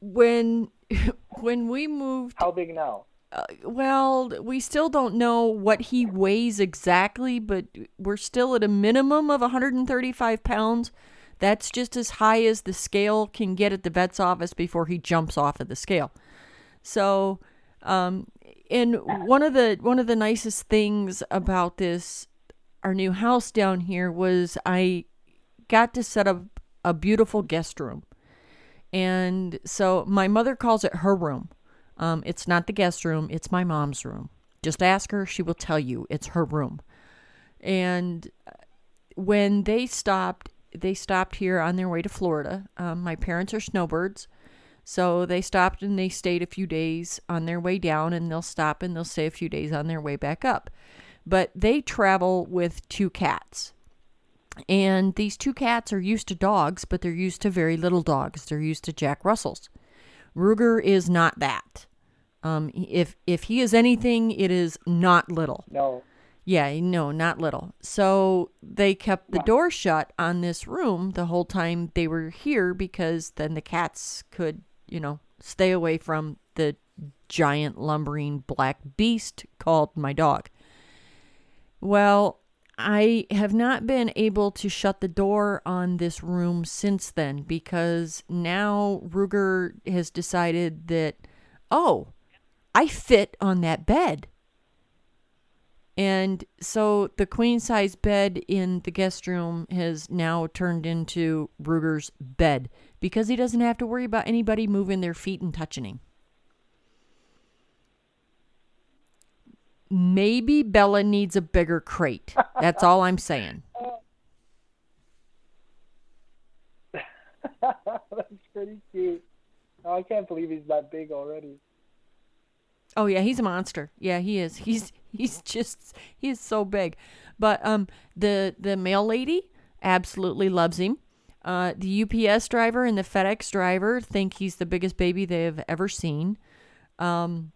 When (laughs) when we moved how big now? Uh, well, we still don't know what he weighs exactly, but we're still at a minimum of 135 pounds. That's just as high as the scale can get at the vet's office before he jumps off of the scale. So, um, and one of the one of the nicest things about this, our new house down here was I got to set up a beautiful guest room, and so my mother calls it her room. Um, it's not the guest room, it's my mom's room. Just ask her, she will tell you it's her room. And uh, when they stopped, they stopped here on their way to Florida. Um, my parents are snowbirds. So they stopped and they stayed a few days on their way down, and they'll stop and they'll stay a few days on their way back up. But they travel with two cats. And these two cats are used to dogs, but they're used to very little dogs. They're used to Jack Russells. Ruger is not that. Um, if if he is anything, it is not little. No. Yeah, no, not little. So they kept the door shut on this room the whole time they were here because then the cats could, you know, stay away from the giant lumbering black beast called my dog. Well, I have not been able to shut the door on this room since then because now Ruger has decided that, oh, I fit on that bed. And so the queen size bed in the guest room has now turned into Ruger's bed because he doesn't have to worry about anybody moving their feet and touching him. Maybe Bella needs a bigger crate. That's all I'm saying. (laughs) That's pretty cute. Oh, I can't believe he's that big already. Oh yeah, he's a monster. Yeah, he is. He's he's just he's so big. But um the the mail lady absolutely loves him. Uh, the UPS driver and the FedEx driver think he's the biggest baby they have ever seen. Um,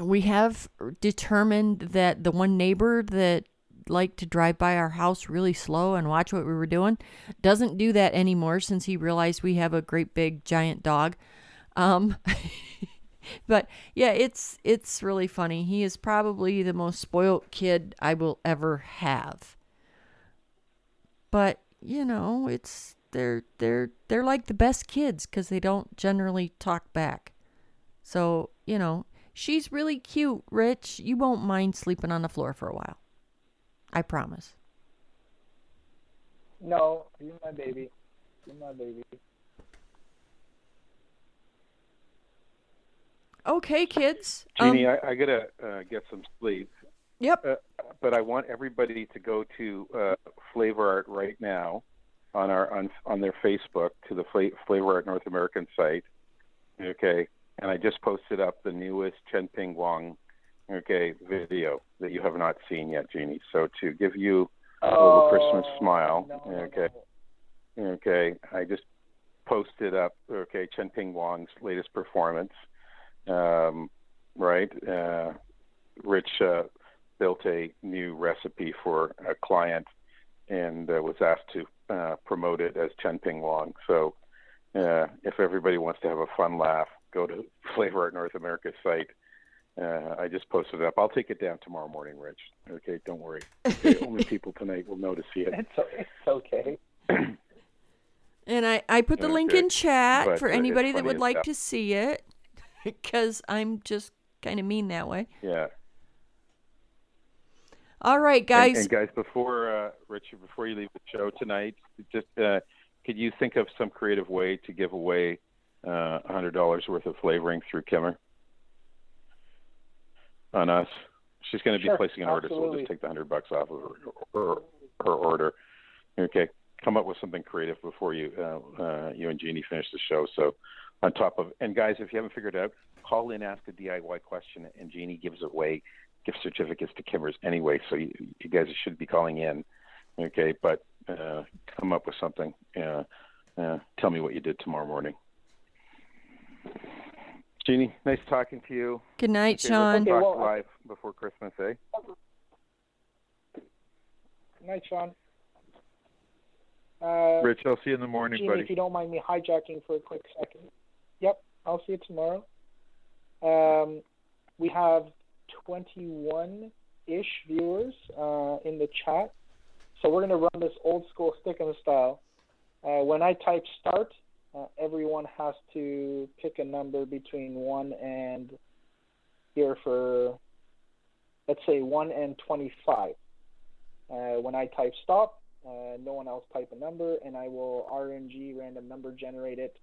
we have determined that the one neighbor that liked to drive by our house really slow and watch what we were doing doesn't do that anymore since he realized we have a great big giant dog. Um, (laughs) but yeah, it's it's really funny. He is probably the most spoiled kid I will ever have. But you know, it's they're they're they're like the best kids because they don't generally talk back. So you know, she's really cute, Rich. You won't mind sleeping on the floor for a while. I promise. No, you're my baby. You're my baby. Okay, kids. Jeannie, Um, I, I gotta uh, get some sleep. Yep. Uh, but I want everybody to go to uh, Flavor Art right now on our on on their Facebook to the Fla- Flavor Art North American site. Okay, and I just posted up the newest Chen Ping Wong okay video that you have not seen yet, Jeannie. So to give you a little Christmas Oh, smile, no, okay, no. okay, I just posted up okay Chen Ping Wong's latest performance. Um, right, uh, Rich uh, built a new recipe for a client and uh, was asked to uh, promote it as Chen Ping Wong. So uh, if everybody wants to have a fun laugh, go to (laughs) Flavor Art North America site. Uh, I just posted it up. I'll take it down tomorrow morning, Rich. Okay, don't worry. Okay, (laughs) only people tonight will know to see it. It's, it's okay. (clears throat) And I, I put the link in chat But, for uh, anybody that would like hell. to see it (laughs) because I'm just kind of mean that way. Yeah. All right, And- guys. And, guys, before uh, Richard, before you leave the show tonight, just uh, could you think of some creative way to give away uh, hundred dollars worth of flavoring through Kimmer on us? She's going to be Sure, placing an order, so we'll just take the hundred bucks off of her, her, her order. Okay, come up with something creative before you uh, uh, you and Jeannie finish the show. So, on top of and guys, if you haven't figured it out, call in, ask a DIY question, and Jeannie gives away gift certificates to Kimmers anyway. So you, you guys should be calling in. Okay, but uh, come up with something. Uh, uh, tell me what you did tomorrow morning. Jeannie, nice talking to you. Good night, Okay, Sean. We'll talk well, live before Christmas, eh? Night, Sean. Uh, Rich, I'll see you in the morning, Jeannie, if you don't mind me hijacking for a quick second. Yep, I'll see you tomorrow. Um, we have 21-ish viewers uh, in the chat, so we're going to run this old school stick 'em style. Uh, when I type start, uh, everyone has to pick a number between 1 and here for, let's say, 1 and 25. Uh, when I type stop, uh, no one else type a number, and I will RNG random number generate it,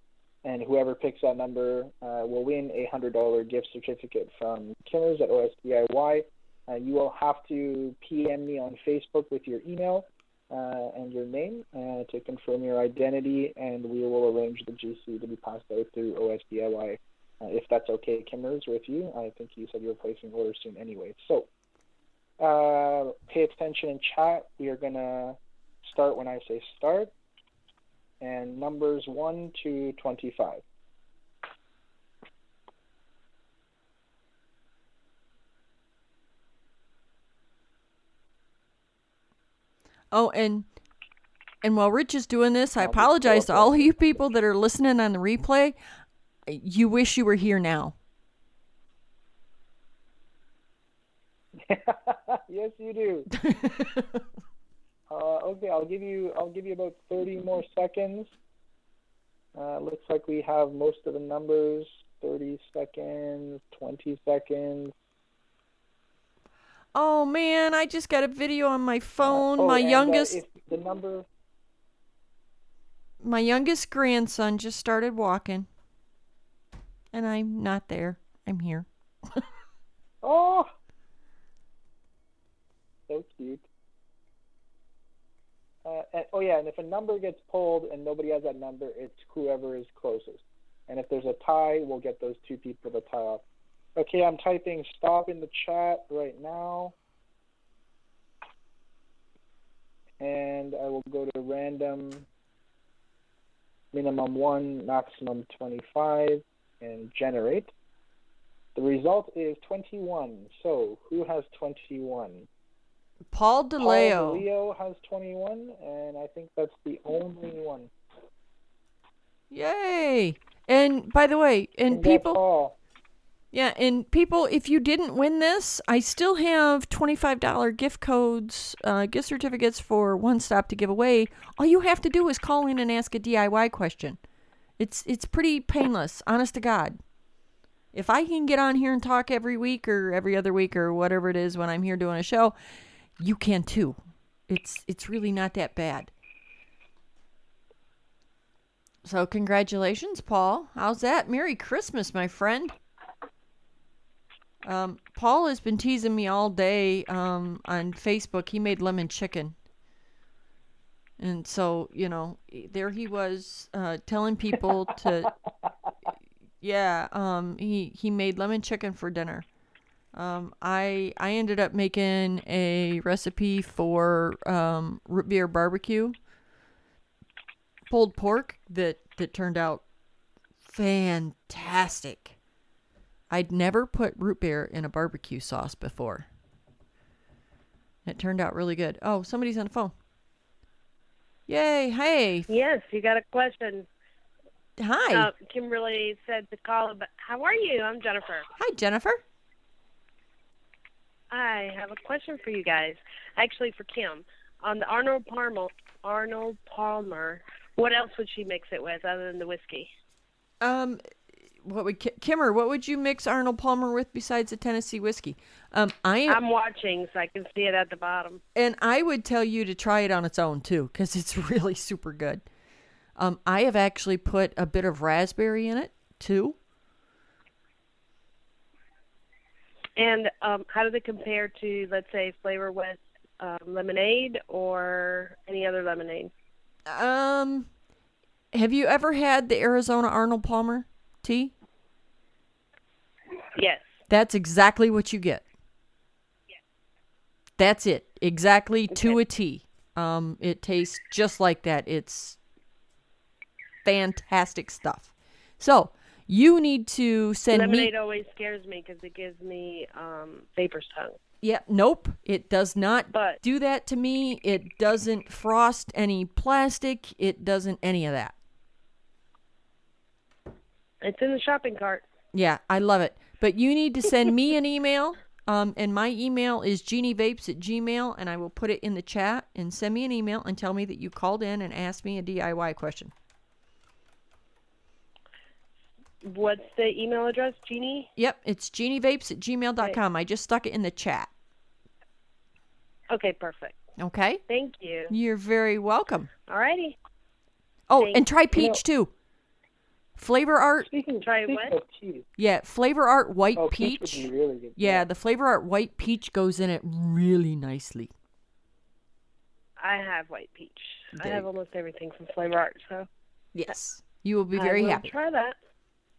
and whoever picks that number uh, will win a hundred dollar gift certificate from Kimmers at OSDIY. Uh, you will have to PM me on Facebook with your email and your name uh, to confirm your identity, and we will arrange the GC to be passed out through OSDIY. Uh, if that's okay, Kimmers, with you. I think you said you were placing orders soon anyway. So uh, pay attention in chat. We are going to start when I say start, and numbers 1 to 25. Oh, and and while Rich is doing this, I apologize to all of you people that are listening on the replay. You wish you were here now. (laughs) yes, you do. Uh, okay, I'll give you I'll give you about 30 more seconds. Uh, looks like we have most of the numbers. 30 seconds, 20 seconds. Oh man, I just got a video on my phone. Oh, my uh, youngest if the number my youngest grandson just started walking. And I'm not there. I'm here. (laughs) Oh, so cute. Uh, and, oh yeah, and if a number gets pulled and nobody has that number, it's whoever is closest. And if there's a tie, we'll get those two people to tie off. Okay, I'm typing stop in the chat right now. And I will go to random minimum one, maximum 25, and generate. The result is 21. So who has 21? Paul DeLeo. Paul DeLeo has 21, and I think that's the only one. Yay! And by the way, and Congrats, people. Yeah, and people, if you didn't win this, I still have twenty-five dollar gift codes, uh, gift certificates for One Stop to give away. All you have to do is call in and ask a DIY question. It's it's pretty painless, honest to God. If I can get on here and talk every week or every other week or whatever it is when I'm here doing a show, you can too. It's it's really not that bad. So congratulations, Paul. How's that? Merry Christmas, my friend. Um, Paul has been teasing me all day um, on Facebook. He made lemon chicken. And so, you know, there he was uh, telling people to (laughs) yeah, um, he he made lemon chicken for dinner. Um, I I ended up making a recipe for um, root beer barbecue, pulled pork that that turned out fantastic. I'd never put root beer in a barbecue sauce before. It turned out really good. Oh, somebody's on the phone. Yay! Hey, Yes, you got a question. hi, Uh, Kimberly said to call about. How are you? I'm Jennifer. hi, Jennifer. I have a question for you guys. Actually, for Kim. On the Arnold Palmer, Arnold Palmer, what else would she mix it with other than the whiskey? Um, what would Kimmer? What would you mix Arnold Palmer with besides the Tennessee whiskey? Um, I am, I'm watching, so I can see it at the bottom. and I would tell you to try it on its own too, because it's (laughs) really super good. Um, I have actually put a bit of raspberry in it too. And um, how do they compare to, let's say, Flavor West um, lemonade or any other lemonade? Um, have you ever had the Arizona Arnold Palmer tea? Yes. That's exactly what you get. Yes. That's it. Exactly to a T. Um, it tastes just like that. It's fantastic stuff. So you need to send Lemonade me. always scares me because it gives me um, vapor's tongue. Yeah, nope. It does not But- do that to me. It doesn't frost any plastic. It doesn't any of that. It's in the shopping cart. Yeah, I love it. But you need to send me an email. Um, and my email is genievapes at gmail, and I will put it in the chat. And send me an email and tell me that you called in and asked me a DIY question. What's the email address, Jeannie? Yep, it's genievapes at gmail.com. I just stuck it in the chat. Okay, perfect. Okay? Thank you. You're very welcome. Alrighty. Oh, Thank and try you. peach too. Flavor art, Speaking, Try speaking what? cheese, yeah, flavor art white oh, peach peach. would be really good. Yeah, the flavor art white peach goes in it really nicely. I have white peach. I have almost everything from Flavor Art, so Yes. You will be I very will happy. Try that.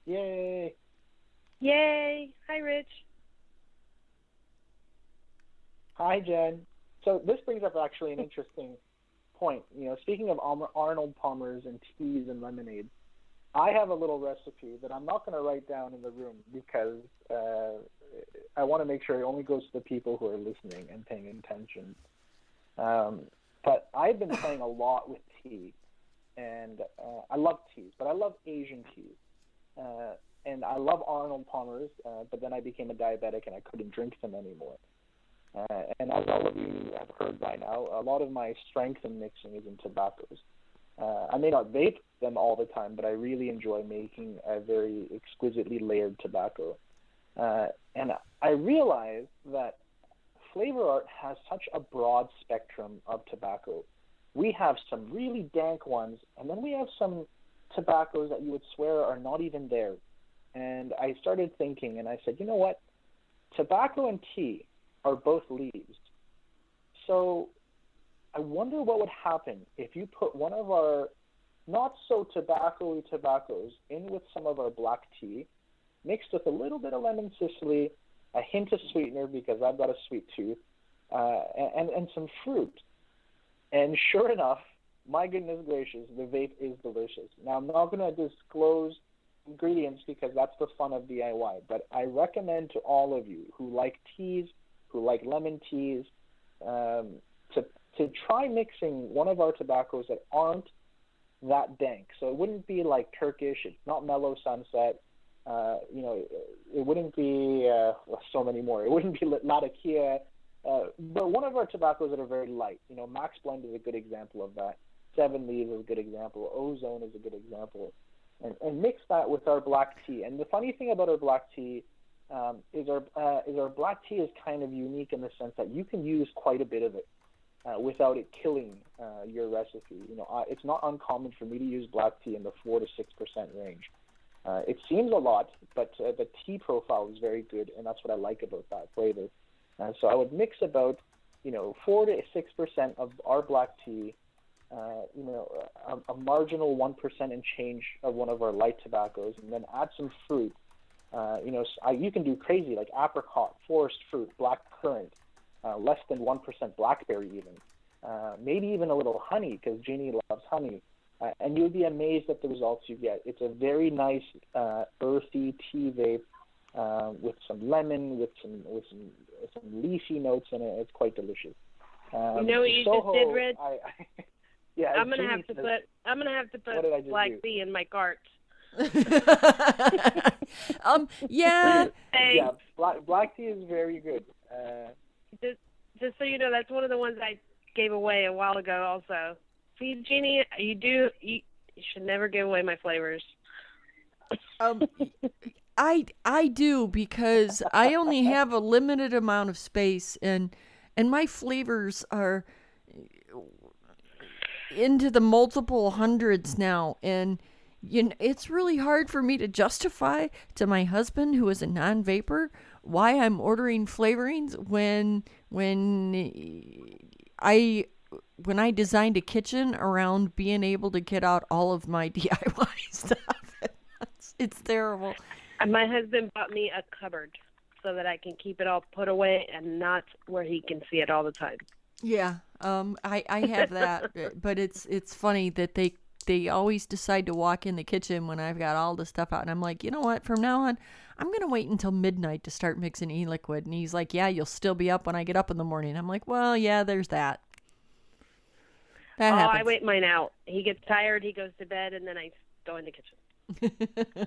Yay! Yay! Hi, Rich. Hi, Jen. So this brings up actually an interesting point. You know, speaking of Arnold Palmer's and teas and lemonade, I have a little recipe that I'm not going to write down in the room because uh, I want to make sure it only goes to the people who are listening and paying attention. Um, but I've been playing a lot with tea, and uh, I love teas, but I love Asian teas. Uh, and I love Arnold Palmer's, uh, but then I became a diabetic and I couldn't drink them anymore. Uh, and as all of you have heard by now, a lot of my strength in mixing is in tobaccos. Uh, I may not vape them all the time, but I really enjoy making a very exquisitely layered tobacco. Uh, and I realize that Flavor Art has such a broad spectrum of tobacco. We have some really dank ones, and then we have some tobaccos that you would swear are not even there. And I started thinking, and I said, you know what? Tobacco and tea are both leaves. So I wonder what would happen if you put one of our not so tobacco-y tobaccos in with some of our black tea, mixed with a little bit of lemon Sicily, a hint of sweetener because I've got a sweet tooth, uh, and, and some fruit. And sure enough, my goodness gracious, the vape is delicious. Now I'm not going to disclose ingredients because that's the fun of DIY, but I recommend to all of you who like teas, who like lemon teas, um, to try mixing one of our tobaccos that aren't that dank. So it wouldn't be like Turkish. It's not mellow sunset. Uh, you know, it wouldn't be uh, well, so many more. It wouldn't be Latakia. Uh, but one of our tobaccos that are very light. You know, Max Blend is a good example of that. Seven Leaves is a good example. Ozone is a good example. And, and mix that with our black tea. And the funny thing about our black tea um, is our uh, is our black tea is kind of unique in the sense that you can use quite a bit of it uh, without it killing uh, your recipe. You know, it's not uncommon for me to use black tea in the four to six percent range. Uh, it seems a lot, but uh, the tea profile is very good, and that's what I like about that flavor. Uh, so I would mix about, you know, four to six percent of our black tea. You know, a, a marginal one percent and change of one of our light tobaccos, and then add some fruit. You know, I, you can do crazy like apricot, forest fruit, black currant, uh, less than 1% blackberry even, uh, maybe even a little honey because Jeannie loves honey. Uh, and you'd be amazed at the results you get. It's a very nice uh, earthy tea vape uh, with some lemon, with some with some some leafy notes in it. It's quite delicious. Um, you know what you Soho, just did, Rich? I, I, (laughs) yeah, I'm gonna Jeannie have to says- put I'm gonna have to What did I put black do? tea in my cart. (laughs) (laughs) um, yeah, Hey, Yeah, black black tea is very good. Uh, just just so you know, that's one of the ones I gave away a while ago. Also, see, Jeannie, you do you, you should never give away my flavors. um, I I do because I only have a limited amount of space and and my flavors are into the multiple hundreds now and you know, it's really hard for me to justify to my husband who is a non-vapor why I'm ordering flavorings when when I when I designed a kitchen around being able to get out all of my (laughs) DIY stuff. It's, it's terrible. And my husband bought me a cupboard so that I can keep it all put away and not where he can see it all the time. Yeah, um, I I have that, (laughs) but it's it's funny that they they always decide to walk in the kitchen when I've got all the stuff out, and I'm like, you know what? From now on, I'm gonna wait until midnight to start mixing e-liquid. And he's like, yeah, you'll still be up when I get up in the morning. I'm like, well, yeah, there's that. That oh, happens. I wait mine out. He gets tired, he goes to bed, and then I go in the kitchen. (laughs)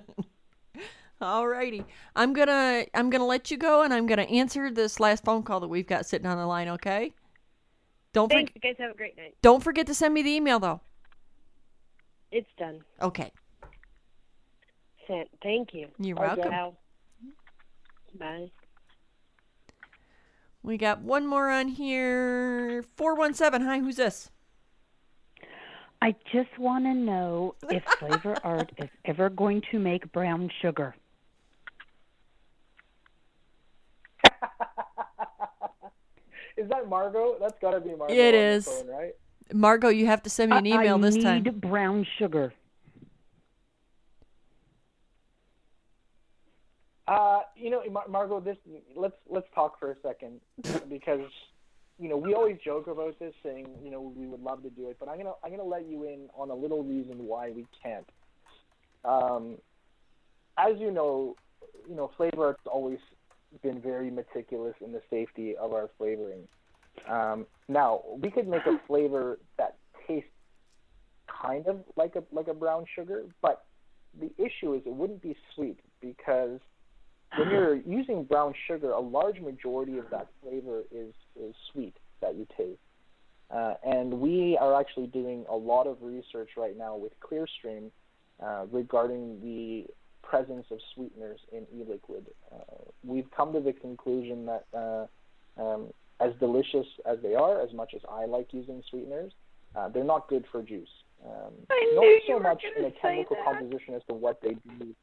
Alrighty, I'm gonna I'm gonna let you go, and I'm gonna answer this last phone call that we've got sitting on the line. Okay? Don't Thanks. guys have a great night. don't forget to send me the email though. It's done. Okay, Sent. Thank you. you're Bye, welcome. Jen. Bye. We got one more on here. 417. Hi, who's this? I just want to know (laughs) if Flavor Art is ever going to make brown sugar. (laughs) is that Margot? That's got to be Margot. It on the phone, right? Margot, you have to send me an I- email I this need time. brown sugar. Uh, you know, Mar- Margot, this let's let's talk for a second (laughs) because you know we always joke about this, saying you know we would love to do it, but I'm gonna I'm gonna let you in on a little reason why we can't. Um, as you know, you know, Flavor Art's always been very meticulous in the safety of our flavoring. Um, now we could make a (laughs) flavor that tastes kind of like a like a brown sugar, but the issue is it wouldn't be sweet because when (laughs) you're using brown sugar, a large majority of that flavor is is sweet that you taste. Uh, and we are actually doing a lot of research right now with Clearstream uh, regarding the presence of sweeteners in e-liquid. Uh, we've come to the conclusion that uh, um, as delicious as they are, as much as I like using sweeteners, uh, they're not good for juice. Um, not so much in a chemical that. composition as to what they do.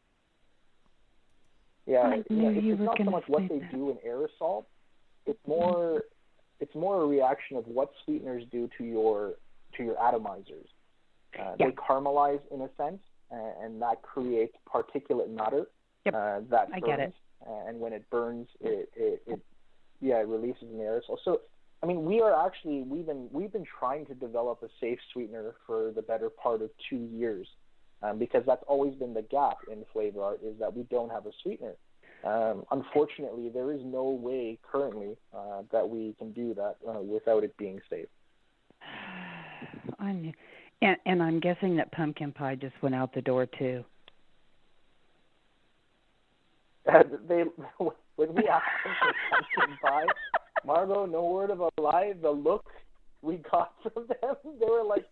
Yeah, I yeah, knew it's, you it's were not so much what they that. do in aerosol. It's more, it's more a reaction of what sweeteners do to your to your atomizers. Uh, Yeah. They caramelize in a sense, uh, and that creates particulate matter Yep, uh, that I get it. And when it burns, it, it, it yeah it releases an aerosol. So I mean, we are actually we've been we've been trying to develop a safe sweetener for the better part of two years, um, because that's always been the gap in flavor art is that we don't have a sweetener. Um, unfortunately, there is no way currently uh, that we can do that uh, without it being safe. I knew, and and I'm guessing that pumpkin pie just went out the door too. (laughs) they when we asked them for pumpkin pie, Margot, no word of a lie, the look we got (laughs) from them, they were like,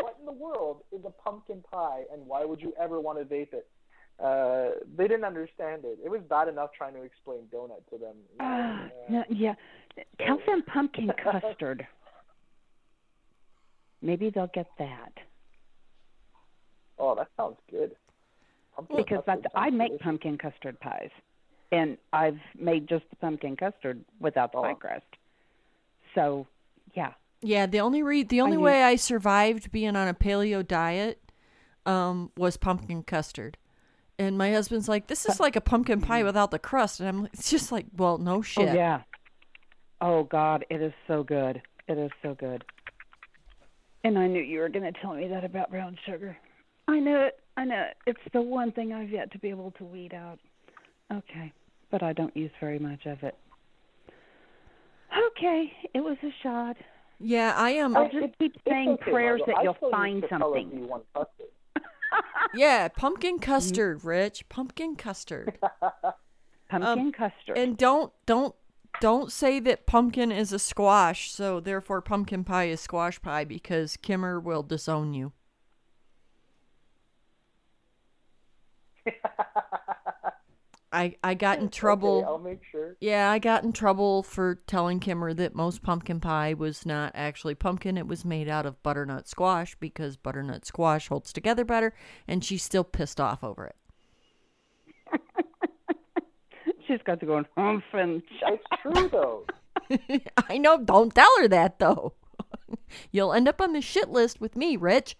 "What in the world is a pumpkin pie, and why would you ever want to vape it?" Uh, they didn't understand it. It was bad enough trying to explain donut to them. you know, Uh, no, yeah, tell them pumpkin (laughs) custard. Maybe they'll get that oh, that sounds good. Pumpkin because that's I make delicious. pumpkin custard pies, and I've made just the pumpkin custard without the Oh. pie crust. So, yeah, Yeah, the only re- the only knew- way I survived being on a paleo diet um, was pumpkin custard. And my husband's like, "This is like a pumpkin pie without the crust," and I'm like, "It's just like, well, no shit." oh yeah, oh God, it is so good. It is so good. And I knew you were going to tell me that about brown sugar. I knew it. I know it. It's the one thing I've yet to be able to weed out. Okay, but I don't use very much of it. Okay, it was a shot. Yeah, I um, am. I'll just keep saying okay, prayers that I you'll find Capella something. V1 custard. (laughs) Yeah, pumpkin custard, Rich. Pumpkin custard. (laughs) Um, pumpkin custard. And don't don't don't say that pumpkin is a squash, so therefore pumpkin pie is squash pie because Kimmer will disown you. (laughs) I I got in trouble. Okay, I'll make sure. Yeah, I got in trouble for telling Kimmer that most pumpkin pie was not actually pumpkin. It was made out of butternut squash because butternut squash holds together better, and she's still pissed off over it. (laughs) She's got to go humph and It's true though. (laughs) (laughs) I know, don't tell her that though. You'll end up on the shit list with me, Rich.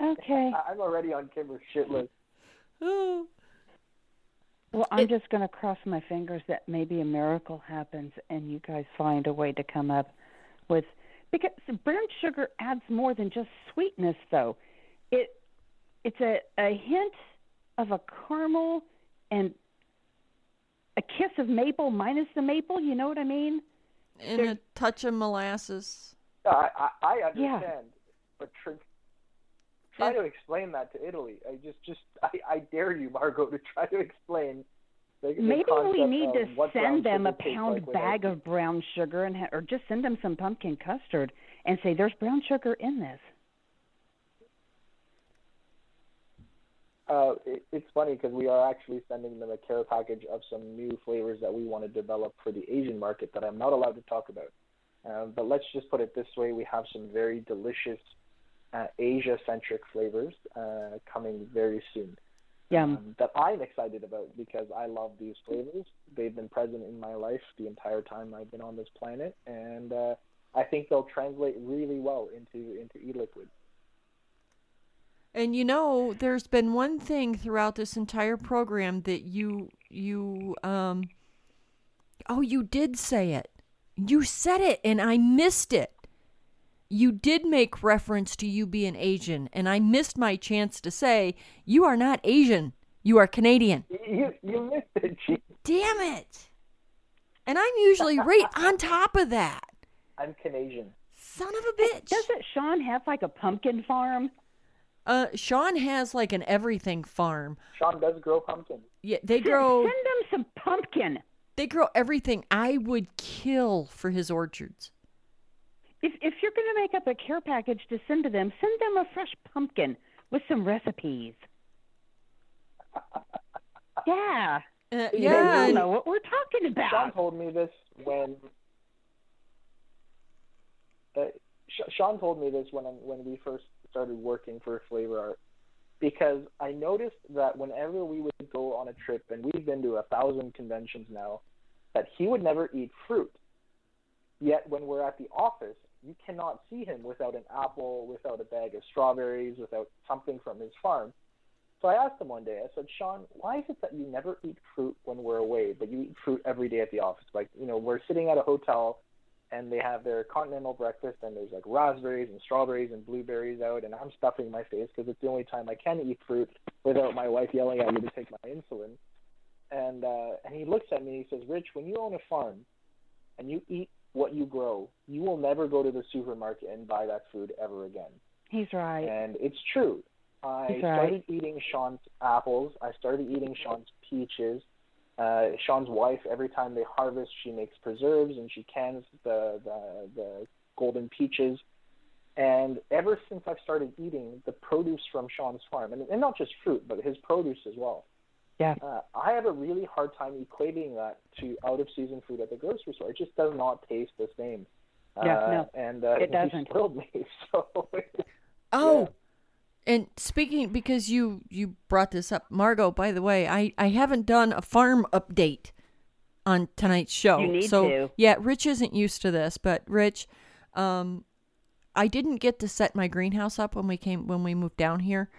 Okay. I- I'm already on Kimmer's shit list. Oh. (gasps) Well, I'm just going to cross my fingers that maybe a miracle happens and you guys find a way to come up with because brown sugar adds more than just sweetness though. It it's a a hint of a caramel and a kiss of maple minus the maple, you know what I mean? And a touch of molasses. I, I, I Yeah. understand, but tr- try to explain that to Italy. I just, just, I, I dare you, Margot, to try to explain. The, the Maybe we need to send them a pound like bag of brown sugar and ha- or just send them some pumpkin custard and say there's brown sugar in this. Uh, it, it's funny because we are actually sending them a care package of some new flavors that we want to develop for the Asian market that I'm not allowed to talk about. Uh, but let's just put it this way: we have some very delicious uh, Asia-centric flavors uh, coming very soon. Yum. um, that I'm excited about because I love these flavors. They've been present in my life the entire time I've been on this planet, and uh, I think they'll translate really well into into e-liquid. And you know, there's been one thing throughout this entire program that you you um Oh, you did say it. You said it and I missed it. You did make reference to you being Asian and I missed my chance to say you are not Asian. You are Canadian. You you missed it, Chief. Damn it. And I'm usually right (laughs) on top of that. I'm Canadian. Son of a bitch. Doesn't Sean have like a pumpkin farm? Uh Sean has like an everything farm. Sean does grow pumpkins. Yeah, they Send- grow Send them some pumpkin. They grow everything I would kill for his orchards. If if you're going to make up a care package to send to them, send them a fresh pumpkin with some recipes. (laughs) Yeah, Uh, you yeah, all and- know what we're talking about. Sean about. told me this when. Uh, Sean told me this when when we first started working for Flavor Art, because I noticed that whenever we would go on a trip, and we've been to a thousand conventions now, that he would never eat fruit. Yet when we're at the office, you cannot see him without an apple, without a bag of strawberries, without something from his farm. So I asked him one day. I said, Sean, why is it that you never eat fruit when we're away, but you eat fruit every day at the office? Like, you know, we're sitting at a hotel and they have their continental breakfast and there's like raspberries and strawberries and blueberries out and I'm stuffing my face because it's the only time I can eat fruit without my wife yelling at me to take my insulin. And uh, and he looks at me and he says, Rich, when you own a farm and you eat what you grow, you will never go to the supermarket and buy that food ever again. He's right. And it's true. I He's started right. eating Sean's apples. I started eating Sean's peaches. Uh, Sean's wife, every time they harvest, she makes preserves and she cans the, the the golden peaches. And ever since I've started eating the produce from Sean's farm, and, and not just fruit, but his produce as well, Yeah. uh, I have a really hard time equating that to out of season food at the grocery store. It just does not taste the same. Yeah, uh, no, and uh, it (laughs) doesn't. spoiled me. (laughs) So Oh, and speaking because you you brought this up, Margot. By the way, I I haven't done a farm update on tonight's show. You need so to. yeah, Rich isn't used to this, but Rich, um, I didn't get to set my greenhouse up when we came when we moved down here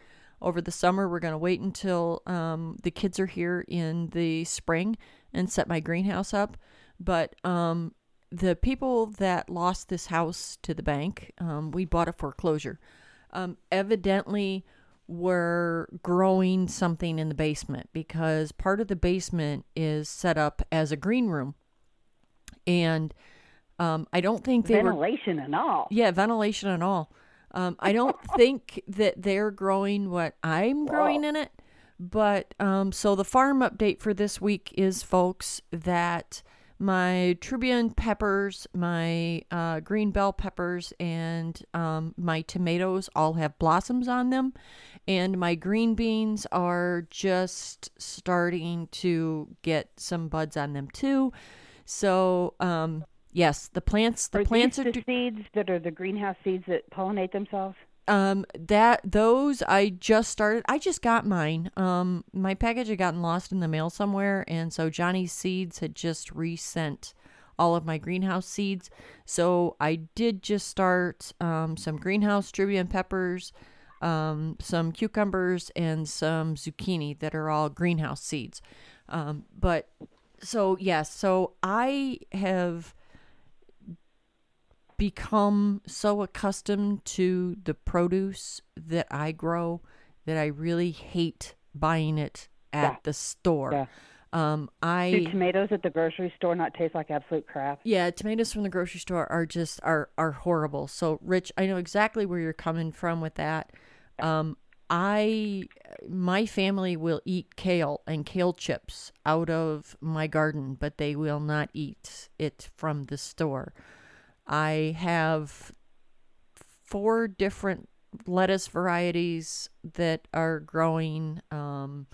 over the summer. We're gonna wait until um the kids are here in the spring and set my greenhouse up. But um, the people that lost this house to the bank, um, we bought a foreclosure um, evidently were growing something in the basement because part of the basement is set up as a green room. And um, I don't think they were. Ventilation and all. Yeah, ventilation and all. Um, I don't think that they're growing what I'm growing in it. But um, so the farm update for this week is, folks, that my Tribune peppers, my uh, green bell peppers, and um, my tomatoes all have blossoms on them. And my green beans are just starting to get some buds on them too. So, um, yes, the plants, the are plants these are. the do- seeds that are the greenhouse seeds that pollinate themselves? um that those i just started i just got mine um my package had gotten lost in the mail somewhere and so johnny's seeds had just resent all of my greenhouse seeds so i did just start um some greenhouse tribune peppers um some cucumbers and some zucchini that are all greenhouse seeds um but so yes so i have become so accustomed to the produce that I grow that I really hate buying it at Yeah. the store. Yeah. Um, Do tomatoes at the grocery store not taste like absolute crap? yeah, tomatoes from the grocery store are just are are horrible. So, Rich, I know exactly where you're coming from with that. Um, I my family will eat kale and kale chips out of my garden, but they will not eat it from the store. I have four different lettuce varieties that are growing. Um,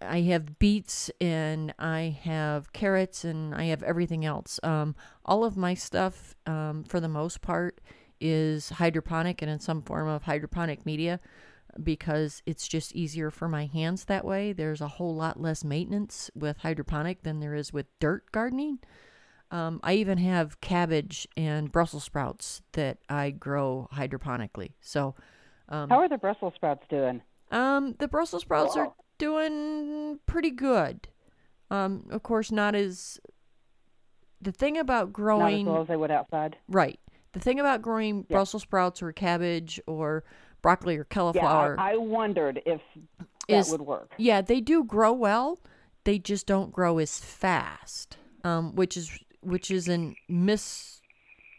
I have beets and I have carrots and I have everything else. Um, all of my stuff, um, for the most part, is hydroponic and in some form of hydroponic media because it's just easier for my hands that way. There's a whole lot less maintenance with hydroponic than there is with dirt gardening. Um, I even have cabbage and Brussels sprouts that I grow hydroponically. So, um, How are the Brussels sprouts doing? um, the Brussels sprouts are doing pretty good. Um, of course, not as the thing about Not as growing well as they would outside. right. The thing about growing Yeah. Brussels sprouts or cabbage or broccoli or Yeah, cauliflower I, I wondered if that is would work. yeah, they do grow well. They just don't grow as fast, um, which is which is an miss,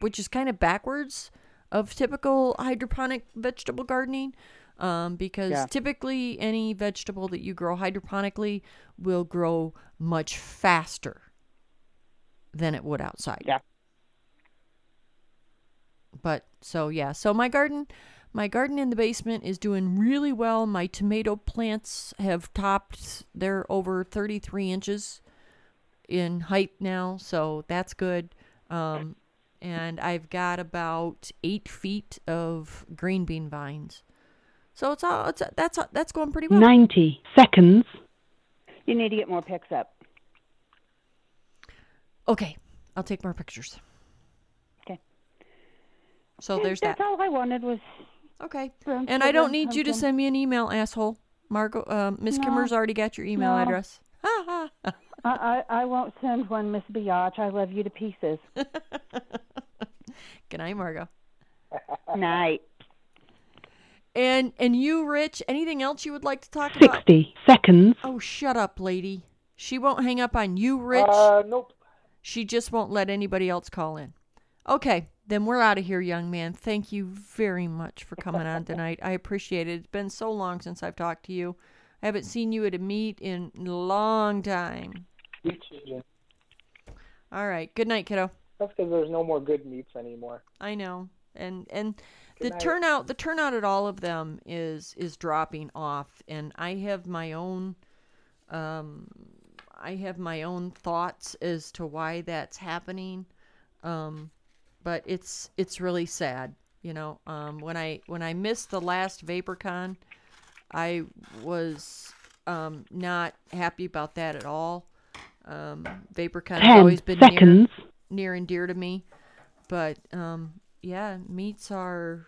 which is kind of backwards of typical hydroponic vegetable gardening. Um, because Yeah. typically any vegetable that you grow hydroponically will grow much faster than it would outside. Yeah. But so yeah, so my garden, my garden in the basement is doing really well. My tomato plants have topped; they're over 33 inches in height now, so that's good. Um, and I've got about eight feet of green bean vines, so it's all it's that's that's going pretty well. 90 seconds. You need to get more picks up. Okay, I'll take more pictures. Okay. So there's that. That's all I wanted was Okay. And I don't need you to send me an email, asshole. Margot, uh, Miss No. Kimmer's already got your email No. address. Ha ha. I, I I won't send one, Miss Biatch. I love you to pieces. (laughs) Good night, Margot. (laughs) Night. And and you, Rich, anything else you would like to talk about? 60 seconds. Oh, shut up, lady. She won't hang up on you, Rich. Uh, nope. She just won't let anybody else call in. Okay, then we're out of here, young man. Thank you very much for coming on tonight. I appreciate it. It's been so long since I've talked to you. I haven't seen you at a meet in a long time. You too, All right. Good night, kiddo. That's because there's no more good meets anymore. I know. And and the night. turnout the turnout at all of them is is dropping off and I have my own um I have my own thoughts as to why that's happening. Um but it's it's really sad, you know. Um when I when I missed the last VaporCon, I was um not happy about that at all. Um VaporCon's 10 always been near near and dear to me. But um yeah, meets are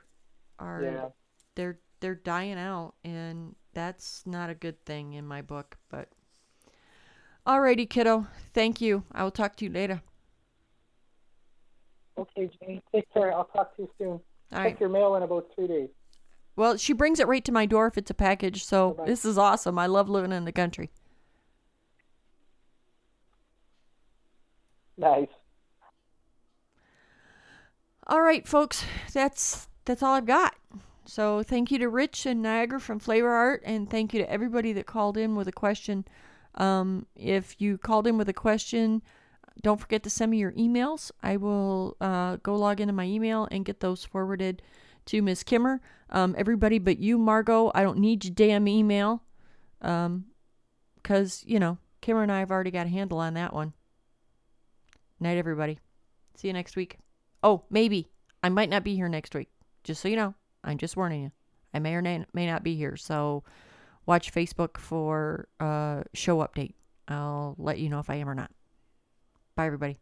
are Yeah. they're they're dying out and that's not a good thing in my book, but Alrighty, kiddo. Thank you. I will talk to you later. Okay, Jane. Take care. I'll talk to you soon. All Check right. your mail in about three days. Well, she brings it right to my door if it's a package, so Bye-bye. this is awesome. I love living in the country. Nice. All right, folks, that's that's all I've got. So thank you to Rich and Niagara from Flavor Art, and thank you to everybody that called in with a question. Um, if you called in with a question, don't forget to send me your emails. I will uh, go log into my email and get those forwarded to Miss Kimmer. Um, everybody but you, Margot, I don't need your damn email, um, because you know Kimmer and I have already got a handle on that one. Night, everybody. See you next week. Oh, maybe. I might not be here next week. Just so you know, I'm just warning you. I may or may may not be here. So watch Facebook for uh show update. I'll let you know if I am or not. Bye everybody.